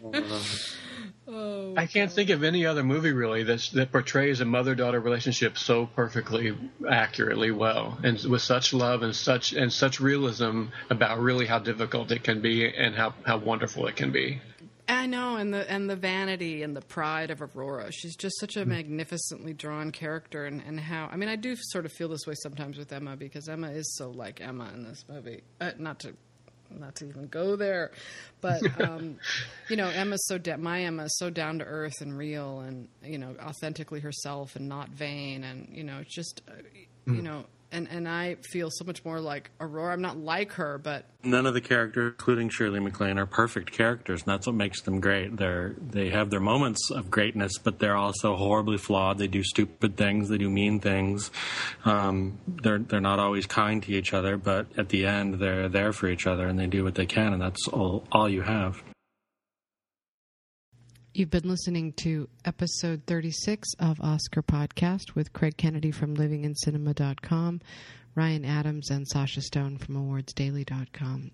oh, I can't think of any other movie really that's, that portrays a mother-daughter relationship so perfectly, accurately well, and with such love and such and such realism about really how difficult it can be and how, how wonderful it can be. I know, and the and the vanity and the pride of Aurora. She's just such a magnificently drawn character, and, and how I mean, I do sort of feel this way sometimes with Emma because Emma is so like Emma in this movie. Uh, not to not to even go there, but um, you know, Emma's so da- my Emma is so down to earth and real, and you know, authentically herself and not vain, and you know, it's just uh, you Mm. know, and and I feel so much more like Aurora. I'm not like her, but None of the characters, including Shirley MacLaine, are perfect characters, and that's what makes them great. They're they have their moments of greatness, but they're also horribly flawed. They do stupid things. They do mean things. Um, they're they're not always kind to each other, but at the end, they're there for each other, and they do what they can, and that's all all you have. You've been listening to episode 36 of Oscar Podcast with Craig Kennedy from livingincinema.com, Ryan Adams, and Sasha Stone from awardsdaily.com.